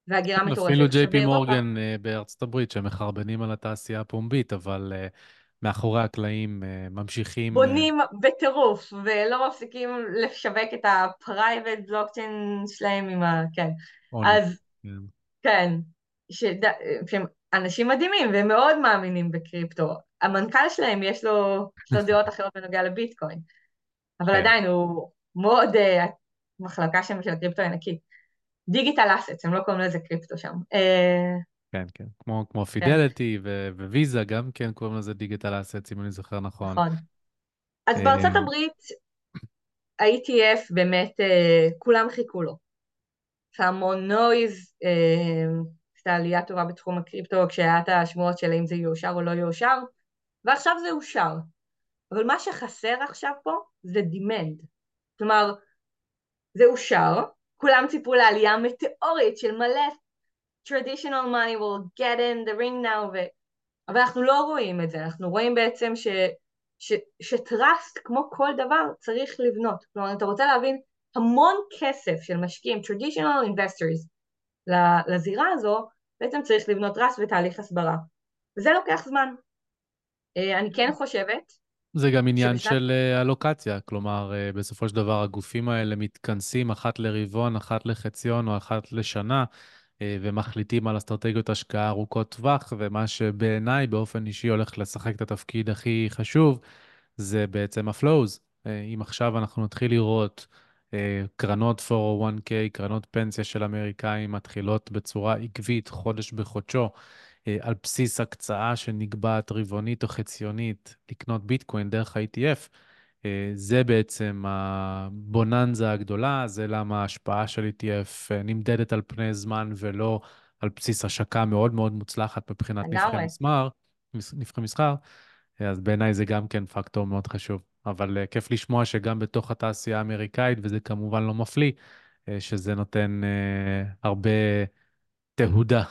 והגירה מטורפת. אפילו ג'יי פי מורגן אה, בארצות הברית, שמחרבנים על התעשייה הפומבית, אבל uh, מאחורי הקלעים uh, ממשיכים... בונים uh... בטירוף, ולא מפסיקים לשווק את ה-private blockchain שלהם עם ה... כן. אז, כן, כן שד... שהם אנשים מדהימים, והם מאוד מאמינים בקריפטו. המנכ"ל שלהם, יש לו, יש לו דעות אחרות בנוגע לביטקוין, אבל כן. עדיין הוא מאוד... מחלקה שם של הקריפטו הענקי. דיגיטל אסטס, הם לא קוראים לזה קריפטו שם. כן, כן, כמו, כמו פידליטי כן. וויזה, גם כן קוראים לזה דיגיטל אסטס, אם אני זוכר נכון. נכון. אז בארצות הברית, ה-ETF באמת, כולם חיכו לו. המון נויז, עשתה עלייה טובה בתחום הקריפטו, כשהיה את השמועות של אם זה יאושר או לא יאושר, ועכשיו זה אושר. אבל מה שחסר עכשיו פה זה demand. כלומר, זה אושר, כולם ציפו לעלייה מטאורית של מלא traditional money will get in the ring now, ו... אבל אנחנו לא רואים את זה, אנחנו רואים בעצם ש... ש... שטראסט, כמו כל דבר, צריך לבנות. כלומר, אתה רוצה להבין, המון כסף של משקיעים, traditional investors, לזירה הזו, בעצם צריך לבנות טראסט ותהליך הסברה. וזה לוקח זמן. אה, אני כן חושבת זה גם עניין שבשנת... של אה, אלוקציה, כלומר, אה, בסופו של דבר הגופים האלה מתכנסים אחת לרבעון, אחת לחציון או אחת לשנה, אה, ומחליטים על אסטרטגיות השקעה ארוכות טווח, ומה שבעיניי באופן אישי הולך לשחק את התפקיד הכי חשוב, זה בעצם ה flows. אם עכשיו אנחנו נתחיל לראות קרנות 401k, קרנות פנסיה של אמריקאים מתחילות בצורה עקבית, חודש בחודשו, על בסיס הקצאה שנקבעת רבעונית או חציונית לקנות ביטקוין דרך ה-ETF, אה, זה בעצם הבוננזה הגדולה, זה למה ההשפעה של ETF אה, נמדדת על פני זמן ולא על בסיס השקה מאוד מאוד מוצלחת מבחינת נבחרי מסחר, נבחרי מסחר, אז בעיניי זה גם כן פקטור מאוד חשוב. אבל כיף לשמוע שגם בתוך התעשייה האמריקאית, וזה כמובן לא מפליא, שזה נותן הרבה תהודה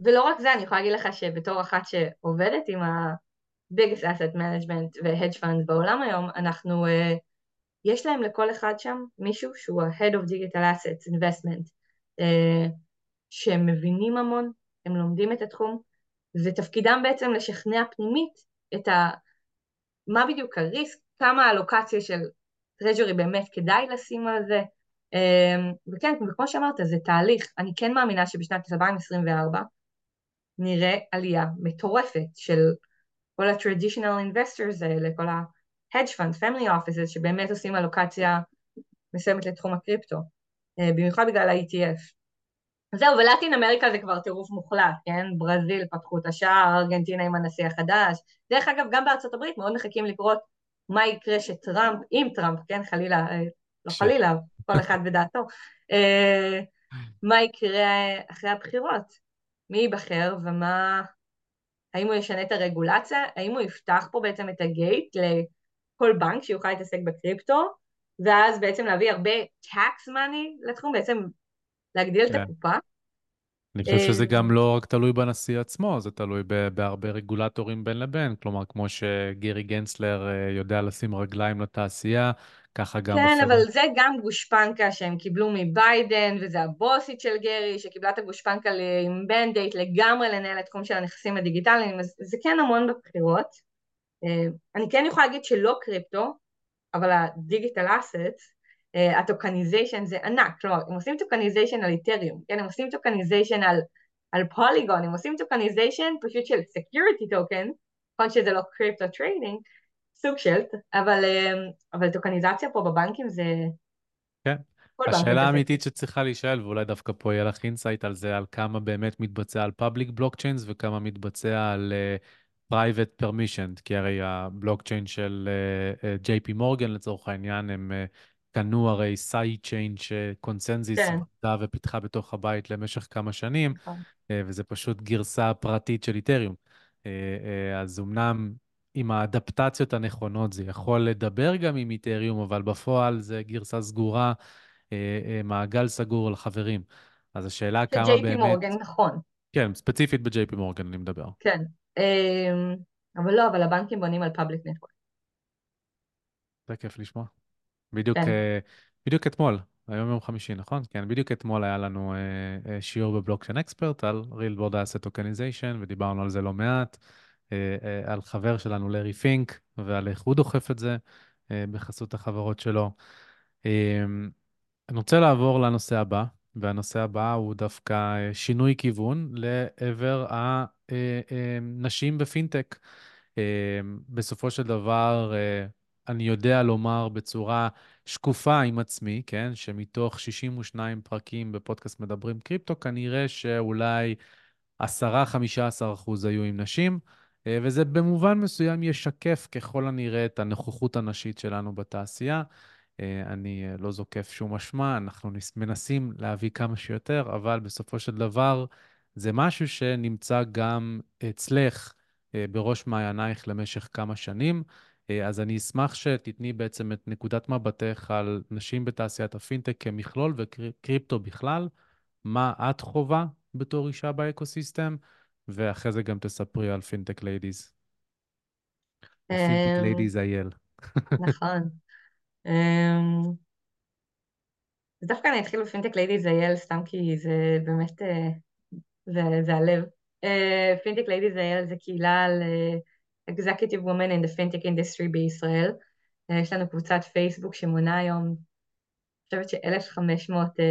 ולא רק זה, אני יכולה להגיד לך שבתור אחת שעובדת עם ה-biggest asset management ו-hedge funds בעולם היום, אנחנו, uh, יש להם לכל אחד שם מישהו שהוא ה-head of digital assets investment, uh, שהם מבינים המון, הם לומדים את התחום, ותפקידם בעצם לשכנע פנימית את ה... מה בדיוק הריסק, כמה הלוקציה של טרז'ורי באמת כדאי לשים על זה, uh, וכן, וכמו שאמרת, זה תהליך, אני כן מאמינה שבשנת 2024 נראה עלייה מטורפת של כל ה-traditional investors האלה, כל ה-hedge fund, family offices, שבאמת עושים אלוקציה מסוימת לתחום הקריפטו, אה, במיוחד בגלל ה-ETF. זהו, ולטין אמריקה זה כבר טירוף מוחלט, כן? ברזיל פתחו את השער, ארגנטינה עם הנשיא החדש. דרך אגב, גם בארצות הברית מאוד מחכים לקרות מה יקרה שטראמפ, אם טראמפ, כן, חלילה, אה, לא ש... חלילה, כל אחד בדעתו, אה, מה יקרה אחרי הבחירות. מי ייבחר ומה... האם הוא ישנה את הרגולציה? האם הוא יפתח פה בעצם את הגייט לכל בנק שיוכל להתעסק בקריפטו, ואז בעצם להביא הרבה tax money לתחום, בעצם להגדיל כן. את הקופה? אני חושב שזה אה, גם לא רק תלוי בנשיא עצמו, זה תלוי בהרבה רגולטורים בין לבין. כלומר, כמו שגירי גנסלר אה, יודע לשים רגליים לתעשייה, ככה גם... כן, בחברה. אבל זה גם גושפנקה שהם קיבלו מביידן, וזה הבוסית של גרי, שקיבלה את הגושפנקה עם מנדט לגמרי לנהל את תחום של הנכסים הדיגיטליים, אז זה כן המון בבחירות. אה, אני כן יכולה להגיד שלא קריפטו, אבל ה digital assets, ה tokenization זה ענק, כלומר, הם עושים tokenization על את'ריום, כן, הם עושים tokenization על, על פוליגון, הם עושים tokenization פשוט של security token, נכון שזה לא crypto trading, סוג של, אבל, אמ, אבל טוקניזציה פה בבנקים זה... כן. השאלה האמיתית שצריכה להישאל, ואולי דווקא פה יהיה לך insight על זה, על כמה באמת מתבצע על public blockchains וכמה מתבצע על uh, private permission, כי הרי הבלוקצ'יין של ג'יי פי מורגן לצורך העניין, הם uh, קנו הרי סייד צ'יין שקונצנזיס כן. ופיתחה בתוך הבית למשך כמה שנים, נכון. uh, וזה פשוט גרסה פרטית של איתריום. Uh, uh, אז אמנם עם האדפטציות הנכונות, זה יכול לדבר גם עם איתריום, אבל בפועל זה גרסה סגורה, אה, אה, מעגל סגור לחברים. אז השאלה כמה באמת... ב-JP מורגן, נכון. כן, ספציפית ב-JP מורגן אני מדבר. כן, אמ, אבל לא, אבל הבנקים בונים על פאבליק נטוורק. זה כיף לשמוע. בדיוק, כן. אה, בדיוק אתמול, היום יום חמישי, נכון? כן, בדיוק אתמול היה לנו שיעור בבלוקצ'יין אקספרט על real world asset tokenization, ודיברנו על זה לא מעט. אה, אה, על חבר שלנו, לארי פינק, ועל איך הוא דוחף את זה אה, בחסות החברות שלו. אני רוצה לעבור לנושא הבא, והנושא הבא הוא דווקא שינוי כיוון לעבר הנשים בפינטק. בסופו של דבר, אני יודע לומר בצורה שקופה עם עצמי, כן, שמתוך 62 פרקים בפודקאסט מדברים קריפטו, כנראה שאולי 10-15 אחוז היו עם נשים, וזה במובן מסוים ישקף ככל הנראה את הנוכחות הנשית שלנו בתעשייה. אה, אני אה, לא זוקף שום אשמה, אנחנו מנסים להביא כמה שיותר, אבל בסופו של דבר זה משהו שנמצא גם אצלך בראש מעינייך למשך כמה שנים. אז אני אשמח שתתני בעצם את נקודת מבטך על נשים בתעשיית הפינטק כמכלול וקריפטו בכלל, מה את חווה בתור אישה ב ecosystem, ואחרי זה גם תספרי על Fintech Ladies. או Fintech Ladies IL. נכון. אמ, אז דווקא אני אתחיל ב Fintech Ladies IL, סתם כי זה באמת, אה, זה, הלב. Fintech Ladies IL זה קהילה של Executive Women in the Fintech Industry בישראל. אה, יש לנו קבוצת פייסבוק שמונה היום, אני חושבת ש-1,500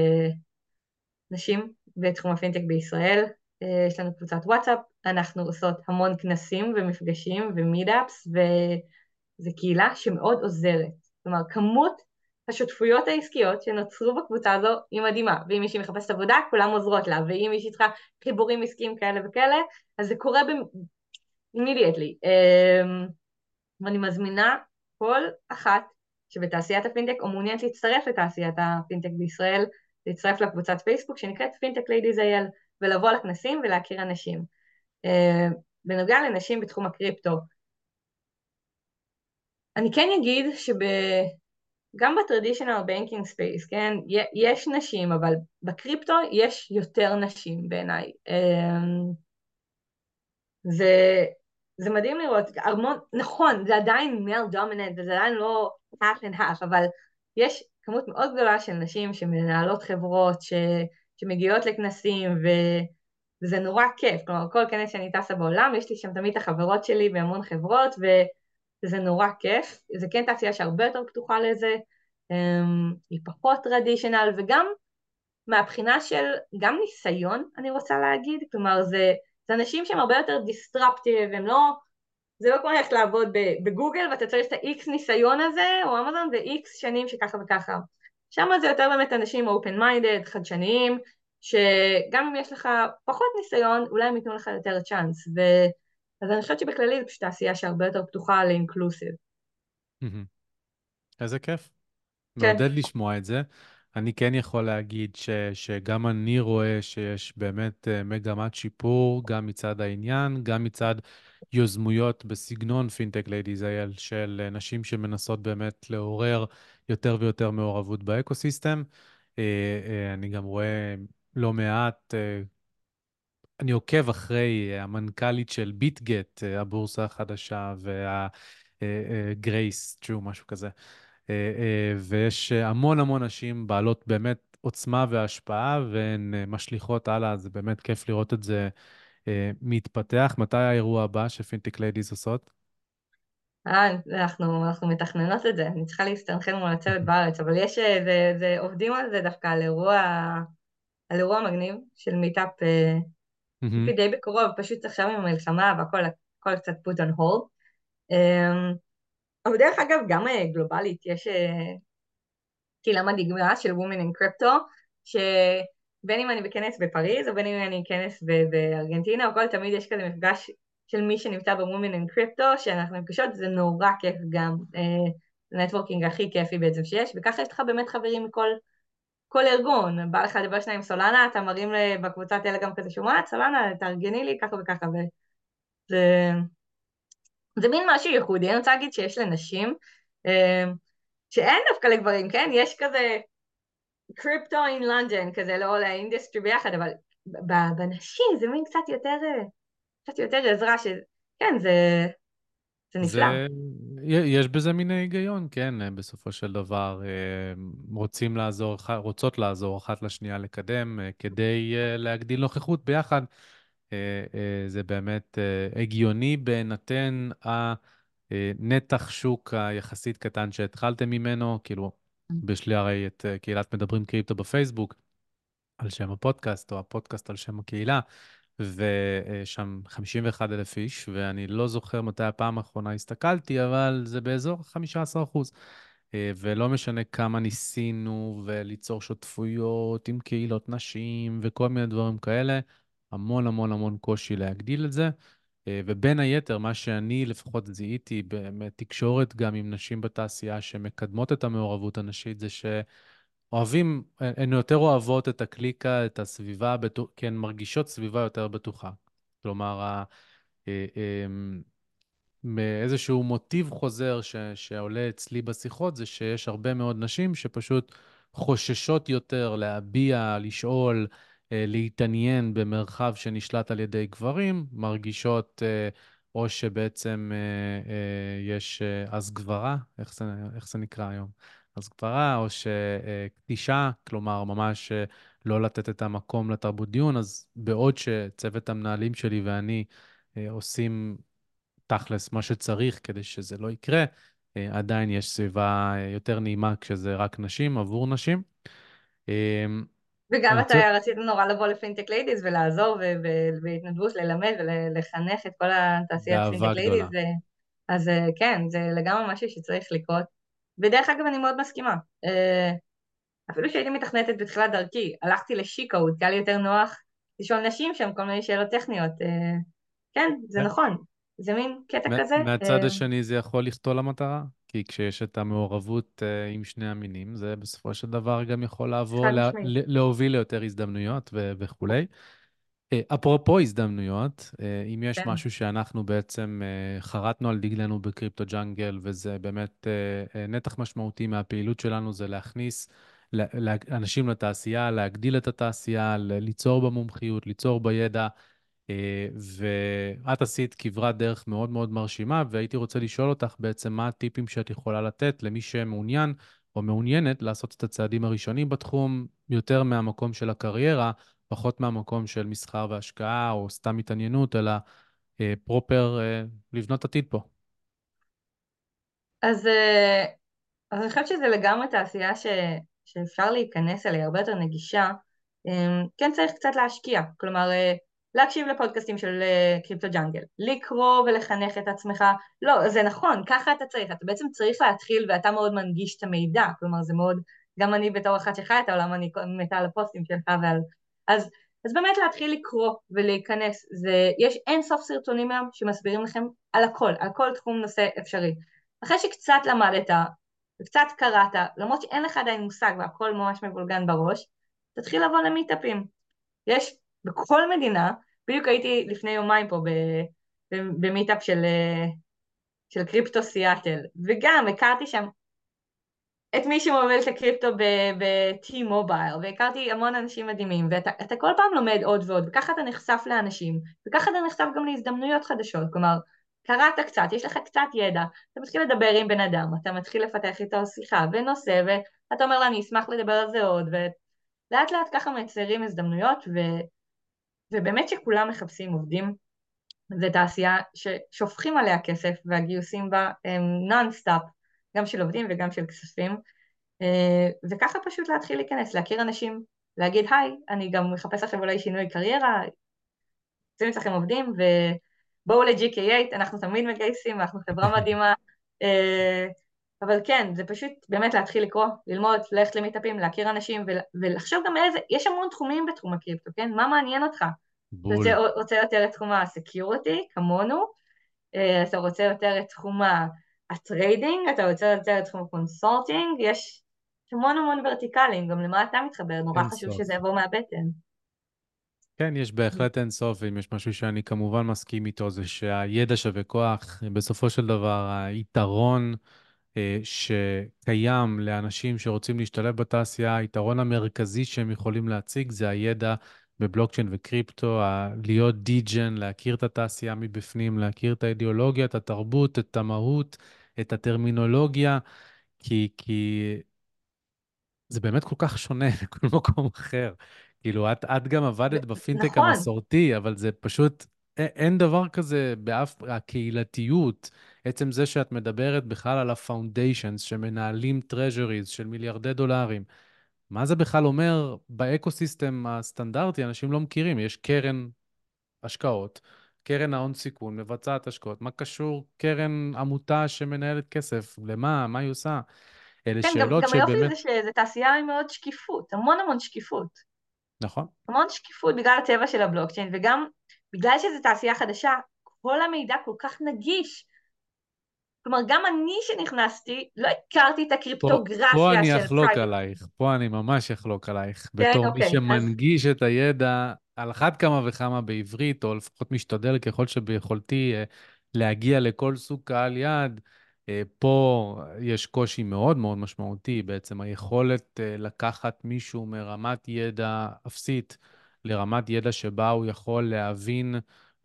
נשים בתחום הפינטק בישראל. אה, יש לנו קבוצת וואטסאפ, אנחנו עושות המון כנסים ומפגשים ו meetups, וזו קהילה שמאוד עוזרת. כלומר, כמות השותפויות העסקיות שנוצרו בקבוצה הזו היא מדהימה, ואם מישהי מחפשת עבודה, כולם עוזרות לה, ואם מישהי צריכה חיבורים עסקיים כאלה וכאלה, אז זה קורה. אמ, ואני מזמינה כל אחת שבתעשיית הפינטק או מעוניינת להצטרף לתעשיית הפינטק בישראל, להצטרף לקבוצת פייסבוק שנקראת Fintech Ladies IL ולבוא לכנסים ולהכיר אנשים. Uh, בנוגע לנשים בתחום הקריפטו, אני כן אגיד שגם ב traditional banking space, כן, יש נשים, אבל בקריפטו יש יותר נשים בעיניי. Uh, זה, זה מדהים לראות, הרמון, נכון, זה עדיין male dominant וזה עדיין לא half and half, אבל יש כמות מאוד גדולה של נשים שמנהלות חברות, ש, שמגיעות לכנסים, ו, וזה נורא כיף. כלומר, כל כנס שאני טסה בעולם, יש לי שם תמיד את החברות שלי בהמון חברות, וזה נורא כיף. זה כן תעשייה שהרבה יותר פתוחה לזה, אמ, היא פחות טרדישיונל, וגם מהבחינה של, גם ניסיון, אני רוצה להגיד, כלומר, זה, זה אנשים שהם הרבה יותר דיסטרפטיב, הם לא... זה לא כמו ללכת לעבוד בגוגל ואתה צריך את ה-X ניסיון הזה, או אמזון זה X שנים שככה וככה. שם זה יותר באמת אנשים open minded, חדשניים, שגם אם יש לך פחות ניסיון, אולי הם ייתנו לך יותר צ'אנס. ו... אז אני חושבת שבכללי זו פשוט תעשייה שהרבה יותר פתוחה לאינקלוסיב. איזה כיף. כן. מעודד לשמוע את זה. אני כן יכול להגיד ש, שגם אני רואה שיש באמת אה, מגמת שיפור, גם מצד העניין, גם מצד יוזמות בסגנון Fintech Ladies IL של אה, נשים שמנסות באמת לעורר יותר ויותר מעורבות ב ecosystem. אה, אני גם רואה לא מעט, אני עוקב אחרי המנכ"לית של ביטגט, הבורסה החדשה, גרייסי, צ'ן, משהו כזה. אה, אה, ויש המון המון נשים בעלות באמת עוצמה והשפעה, והן אה, משליכות הלאה, זה באמת כיף לראות את זה מתפתח. מתי האירוע הבא ש Fintech Ladies עושות? אה, אנחנו, אנחנו מתכננות את זה, אני צריכה להסתנכן מול הצוות בארץ, אבל יש, זה, זה, עובדים על זה דווקא, על אירוע, על אירוע מגניב של meetup mm-hmm. די בקרוב, פשוט עכשיו עם המלחמה והכל קצת put on hold. Um, אבל דרך אגב, גם אה, גלובלית, יש אה, קהילה מדהימה של Women in Crypto, שבין אם אני בכנס בפריז, או בין אם אני בכנס בארגנטינה, או כל תמיד יש כזה מפגש של מי שנמצא ב-Women in Crypto, שאנחנו נפגשות, זה נורא כיף גם. זה אה, נטוורקינג הכי כיפי בעצם שיש, וככה יש לך באמת חברים מכל כל ארגון. בא לך לדבר שניים עם סולנה, אתה מרים בקבוצת טלגרם כזה, שומעת, סולנה, תארגני לי ככה וככה, וזה... זה מין משהו ייחודי, אני רוצה להגיד שיש לנשים, אמ, שאין דווקא לגברים, כן? יש כזה קריפטו אין לונדון, כזה לא לאינדסטרי ביחד, אבל בנשים זה מין קצת יותר, קצת יותר עזרה, שכן, זה, זה נפלא. זה, יש בזה מין היגיון, כן, בסופו של דבר רוצים לעזור, רוצות לעזור אחת לשנייה לקדם כדי אה, להגדיל נוכחות ביחד. אה, אה, זה באמת אה, הגיוני בהינתן הנתח שוק היחסית קטן שהתחלתם ממנו, כאילו, יש לי הרי את קהילת מדברים קריפטו בפייסבוק, על שם הפודקאסט, או הפודקאסט על שם הקהילה, ושם 51 אלף איש, ואני לא זוכר מתי הפעם האחרונה הסתכלתי, אבל זה באזור 15 אחוז. אה, ולא משנה כמה ניסינו וליצור שותפויות עם קהילות נשים וכל מיני דברים כאלה, המון המון המון קושי להגדיל את זה. אה, ובין היתר, מה שאני לפחות זיהיתי בתקשורת גם עם נשים בתעשייה שמקדמות את המעורבות הנשית, זה שאוהבים, הן יותר אוהבות את הקליקה, את הסביבה, כי הן מרגישות סביבה יותר בטוחה. כלומר, אה, אמ, מאיזשהו מוטיב חוזר ש, שעולה אצלי בשיחות, זה שיש הרבה מאוד נשים שפשוט חוששות יותר להביע, לשאול, אה, להתעניין במרחב שנשלט על ידי גברים, מרגישות אה, או שבעצם אה, יש אז גברה, איך זה, איך זה נקרא היום? אז גברה, או שקדישה, כלומר, ממש לא לתת את המקום לתרבות דיון, אז בעוד שצוות המנהלים שלי ואני עושים תכלס מה שצריך כדי שזה לא יקרה, אה, עדיין יש סביבה אה, יותר נעימה כשזה רק נשים, עבור נשים. אה, וגם אתה רצית נורא לבוא ל Fintech Ladies ולעזור בהתנדבות, ללמד ולחנך את כל התעשיית Fintech Ladies. אז כן, זה לגמרי משהו שצריך לקרות. ודרך אגב, אני מאוד מסכימה. אפילו שהייתי מתכנתת בתחילת דרכי, הלכתי ל-she codes, כי היה לי יותר נוח לשאול נשים שם כל מיני שאלות טכניות. כן, זה נכון. זה מין קטע כזה. מהצד אה, השני זה יכול לחטוא למטרה, כי כשיש את המעורבות עם שני המינים, זה בסופו של דבר גם יכול לעבור, לה, להוביל ליותר הזדמנויות ו- וכולי. Uh, אפרופו הזדמנויות, uh, אם יש כן. משהו שאנחנו בעצם uh, חרטנו על דגלנו בקריפטו ג'אנגל, וזה באמת נתח משמעותי מהפעילות שלנו, זה להכניס אנשים לתעשייה, להגדיל את התעשייה, ליצור במומחיות, ליצור בידע. אה, ואת עשית כברת דרך מאוד מאוד מרשימה, והייתי רוצה לשאול אותך בעצם מה הטיפים שאת יכולה לתת למי שמעוניין או מעוניינת לעשות את הצעדים הראשונים בתחום, יותר מהמקום של הקריירה, פחות מהמקום של מסחר והשקעה או סתם התעניינות, אלא פרופר אה, uh, uh, לבנות עתיד פה. אז, uh, אז אני חושבת שזה לגמרי תעשייה ש, שאפשר להיכנס אליה, הרבה יותר נגישה. Um, כן צריך קצת להשקיע, כלומר להקשיב לפודקאסטים של אה, קריפטו ג'אנגל, לקרוא ולחנך את עצמך, לא, זה נכון, ככה אתה צריך, אתה בעצם צריך להתחיל ואתה מאוד מנגיש את המידע, כלומר זה מאוד, גם אני בתור אחת שחיה את העולם, אני מתה על הפוסטים שלך ועל... אז, אז באמת להתחיל לקרוא ולהיכנס, זה, יש אין סוף סרטונים היום שמסבירים לכם על הכל, על כל תחום נושא אפשרי. אחרי שקצת למדת וקצת קראת, למרות שאין לך עדיין מושג והכל ממש מבולגן בראש, תתחיל לבוא למיטאפים. יש בכל מדינה, בדיוק הייתי לפני יומיים פה במיטאפ של, של קריפטו סיאטל, וגם הכרתי שם את מי שמוביל את הקריפטו ב-T מובייל, והכרתי המון אנשים מדהימים, ואתה כל פעם לומד עוד ועוד, וככה אתה נחשף לאנשים, וככה אתה נחשף גם להזדמנויות חדשות, כלומר, קראת קצת, יש לך קצת ידע, אתה מתחיל לדבר עם בן אדם, אתה מתחיל לפתח איתו שיחה ונושא, ואתה אומר לו אני אשמח לדבר על זה עוד, ולאט לאט ככה מייצרים הזדמנויות, ו... ובאמת שכולם מחפשים עובדים, זו תעשייה ששופכים עליה כסף והגיוסים בה הם נונסטאפ, גם של עובדים וגם של כספים, אה, וככה פשוט להתחיל להיכנס, להכיר אנשים, להגיד היי, אני גם מחפש עכשיו אולי שינוי קריירה, רוצים אצלכם עובדים ובואו ל-GK8, אנחנו תמיד מגייסים, אנחנו חברה מדהימה, אה, אבל כן, זה פשוט באמת להתחיל לקרוא, ללמוד, ללכת ל meetupים, להכיר אנשים ולחשוב גם איזה, יש המון תחומים בתחום הקריפטו, כן? מה מעניין אותך? בול. אתה רוצה יותר את תחום ה security, כמונו, אה, אתה רוצה יותר את תחום ה trading, אתה רוצה יותר את תחום ה consulting, יש המון המון ורטיקלים, גם למה אתה מתחבר, נורא חשוב סוף. שזה יבוא מהבטן. כן, יש בהחלט אין סוף, ואם יש משהו שאני כמובן מסכים איתו, זה שהידע שווה כוח. בסופו של דבר, היתרון אה, שקיים לאנשים שרוצים להשתלב בתעשייה, היתרון המרכזי שהם יכולים להציג זה הידע בבלוקצ'יין וקריפטו, להיות דיג'ן, להכיר את התעשייה מבפנים, להכיר את האידיאולוגיה, את התרבות, את המהות, את הטרמינולוגיה, כי, כי זה באמת כל כך שונה מכל מקום אחר. כאילו, את, את גם עבדת בפינטק נכון. המסורתי, אבל זה פשוט, אין דבר כזה באף, הקהילתיות, עצם זה שאת מדברת בכלל על ה foundations שמנהלים treasuries של מיליארדי דולרים, מה זה בכלל אומר ב ecosystem הסטנדרטי? אנשים לא מכירים. יש קרן השקעות, קרן ההון סיכון מבצעת השקעות. מה קשור קרן עמותה שמנהלת כסף? למה? מה היא עושה? אלה כן, שאלות גם, שבאמת... גם היופי זה שזו תעשייה עם מאוד שקיפות, המון המון שקיפות. נכון. המון שקיפות בגלל הטבע של הבלוקצ'יין, וגם בגלל שזו תעשייה חדשה, כל המידע כל כך נגיש. כלומר, גם אני שנכנסתי, לא הכרתי את הקריפטוגרפיה של... פה אני אחלוק עלייך, פה אני ממש אחלוק עלייך. כן, בתור אוקיי, מי שמנגיש אז... את הידע, על אחת כמה וכמה בעברית, או לפחות משתדל ככל שביכולתי אה, להגיע לכל סוג קהל יעד, אה, פה יש קושי מאוד מאוד משמעותי, בעצם היכולת אה, לקחת מישהו מרמת ידע אפסית לרמת ידע שבה הוא יכול להבין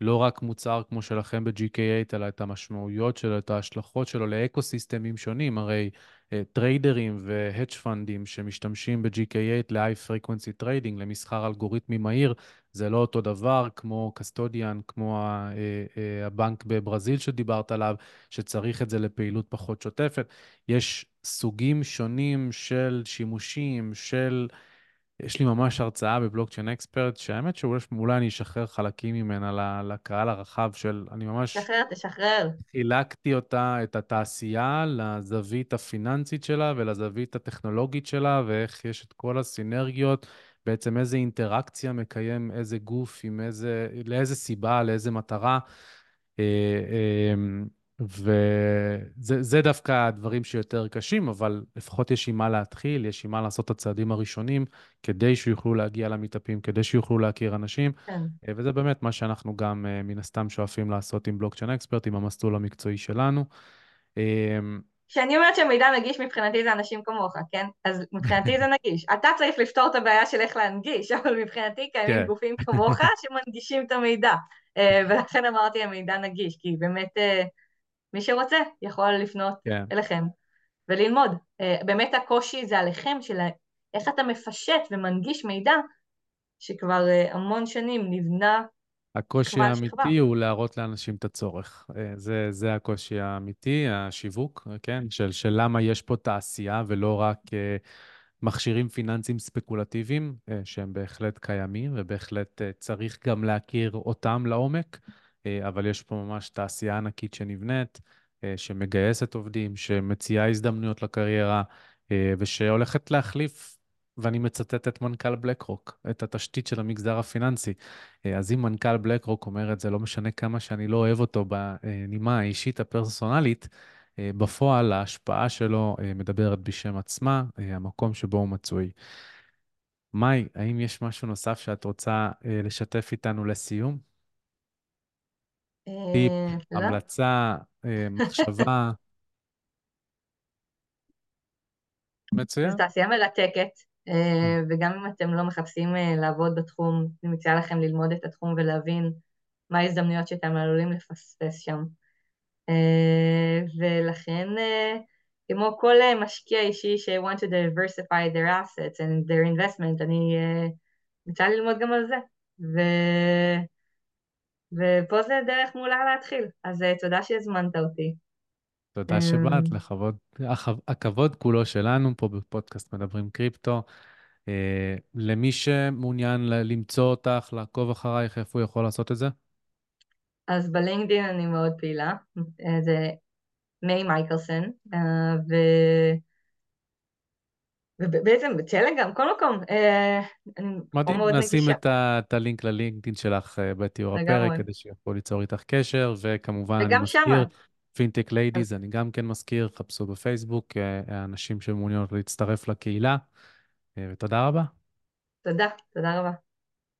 לא רק מוצר כמו שלכם ב-GK8, אלא את המשמעויות שלו, את ההשלכות שלו ל eco-systemים שונים. הרי uh, טריידרים ו hedge fundים שמשתמשים ב-GK8 ל-high frequency trading, למסחר אלגוריתמי מהיר, זה לא אותו דבר כמו custodian, כמו ה, uh, uh, הבנק בברזיל שדיברת עליו, שצריך את זה לפעילות פחות שוטפת. יש סוגים שונים של שימושים, של... יש לי ממש הרצאה בבלוקצ'יין אקספרט, שהאמת שאולי אני אשחרר חלקים ממנה לקהל הרחב של, אני ממש... תשחרר, תשחרר. חילקתי אותה, את התעשייה, לזווית הפיננסית שלה ולזווית הטכנולוגית שלה, ואיך יש את כל הסינרגיות, בעצם איזה אינטראקציה מקיים איזה גוף, עם איזה, לאיזה סיבה, לאיזה מטרה. אה, אה, וזה דווקא הדברים שיותר קשים, אבל לפחות יש עם מה להתחיל, יש עם מה לעשות את הצעדים הראשונים, כדי שיוכלו להגיע למתאפים, כדי שיוכלו להכיר אנשים. כן. אה, וזה באמת מה שאנחנו גם אה, מן הסתם שואפים לעשות עם בלוקצ'יין אקספרט, עם המסלול המקצועי שלנו. אה, כשאני אומרת שמידע נגיש מבחינתי זה אנשים כמוך, כן? אז מבחינתי זה נגיש. אתה צריך לפתור את הבעיה של איך להנגיש, אבל מבחינתי קיימים כן. גופים כמוך שמנגישים את המידע. ולכן אמרתי המידע נגיש, כי באמת... מי שרוצה יכול לפנות כן. אליכם וללמוד. Uh, באמת הקושי זה עליכם, של איך אתה מפשט ומנגיש מידע שכבר uh, המון שנים נבנה הקושי האמיתי הוא להראות לאנשים את הצורך. Uh, זה, זה הקושי האמיתי, השיווק, כן? של, של למה יש פה תעשייה ולא רק מכשירים פיננסיים ספקולטיביים, שהם בהחלט קיימים ובהחלט צריך גם להכיר אותם לעומק. אה, אבל יש פה ממש תעשייה ענקית שנבנית, אה, שמגייסת עובדים, שמציעה הזדמנויות לקריירה, אה, ושהולכת להחליף, ואני מצטט את מנכ"ל בלקרוק, את התשתית של המגזר הפיננסי. אז אם מנכ"ל בלקרוק אומר את זה, לא משנה כמה שאני לא אוהב אותו בנימה האישית הפרסונלית, בפועל ההשפעה שלו מדברת בשם עצמה, המקום שבו הוא מצוי. מאי, האם יש משהו נוסף שאת רוצה לשתף איתנו לסיום? טיפ, אה. המלצה, אה, מחשבה. מצוין. זו תעשייה מרתקת, אה, וגם אם אתם לא מחפשים לעבוד בתחום, אני מציעה לכם ללמוד את התחום ולהבין מה ההזדמנויות שאתם עלולים לפספס שם. ולכן, כמו כל משקיע אישי ש-want to diversify their assets and their investment, אני מציעה ללמוד גם על זה. ו... ופה זה דרך מעולה להתחיל, אז אה, תודה שהזמנת אותי. תודה שבאת, אמ, לכבוד, הכבוד כולו שלנו פה בפודקאסט מדברים קריפטו. אה, למי שמעוניין למצוא אותך, לעקוב אחרייך, איפה הוא יכול לעשות את זה? אז בלינקדאין אני מאוד פעילה, אה, זה מיי מייקלסון, ו... ובעצם בטלגרם, כל מקום. אה, מדהים, נשים את, הלינק ללינקדאין שלך אה, בתיאור הפרק, כדי שיוכלו ליצור איתך קשר, וכמובן אני מזכיר, Fintech Ladies, אני גם כן מזכיר, חפשו בפייסבוק, אה, אנשים שמעוניינות להצטרף לקהילה, ותודה רבה. תודה, תודה רבה.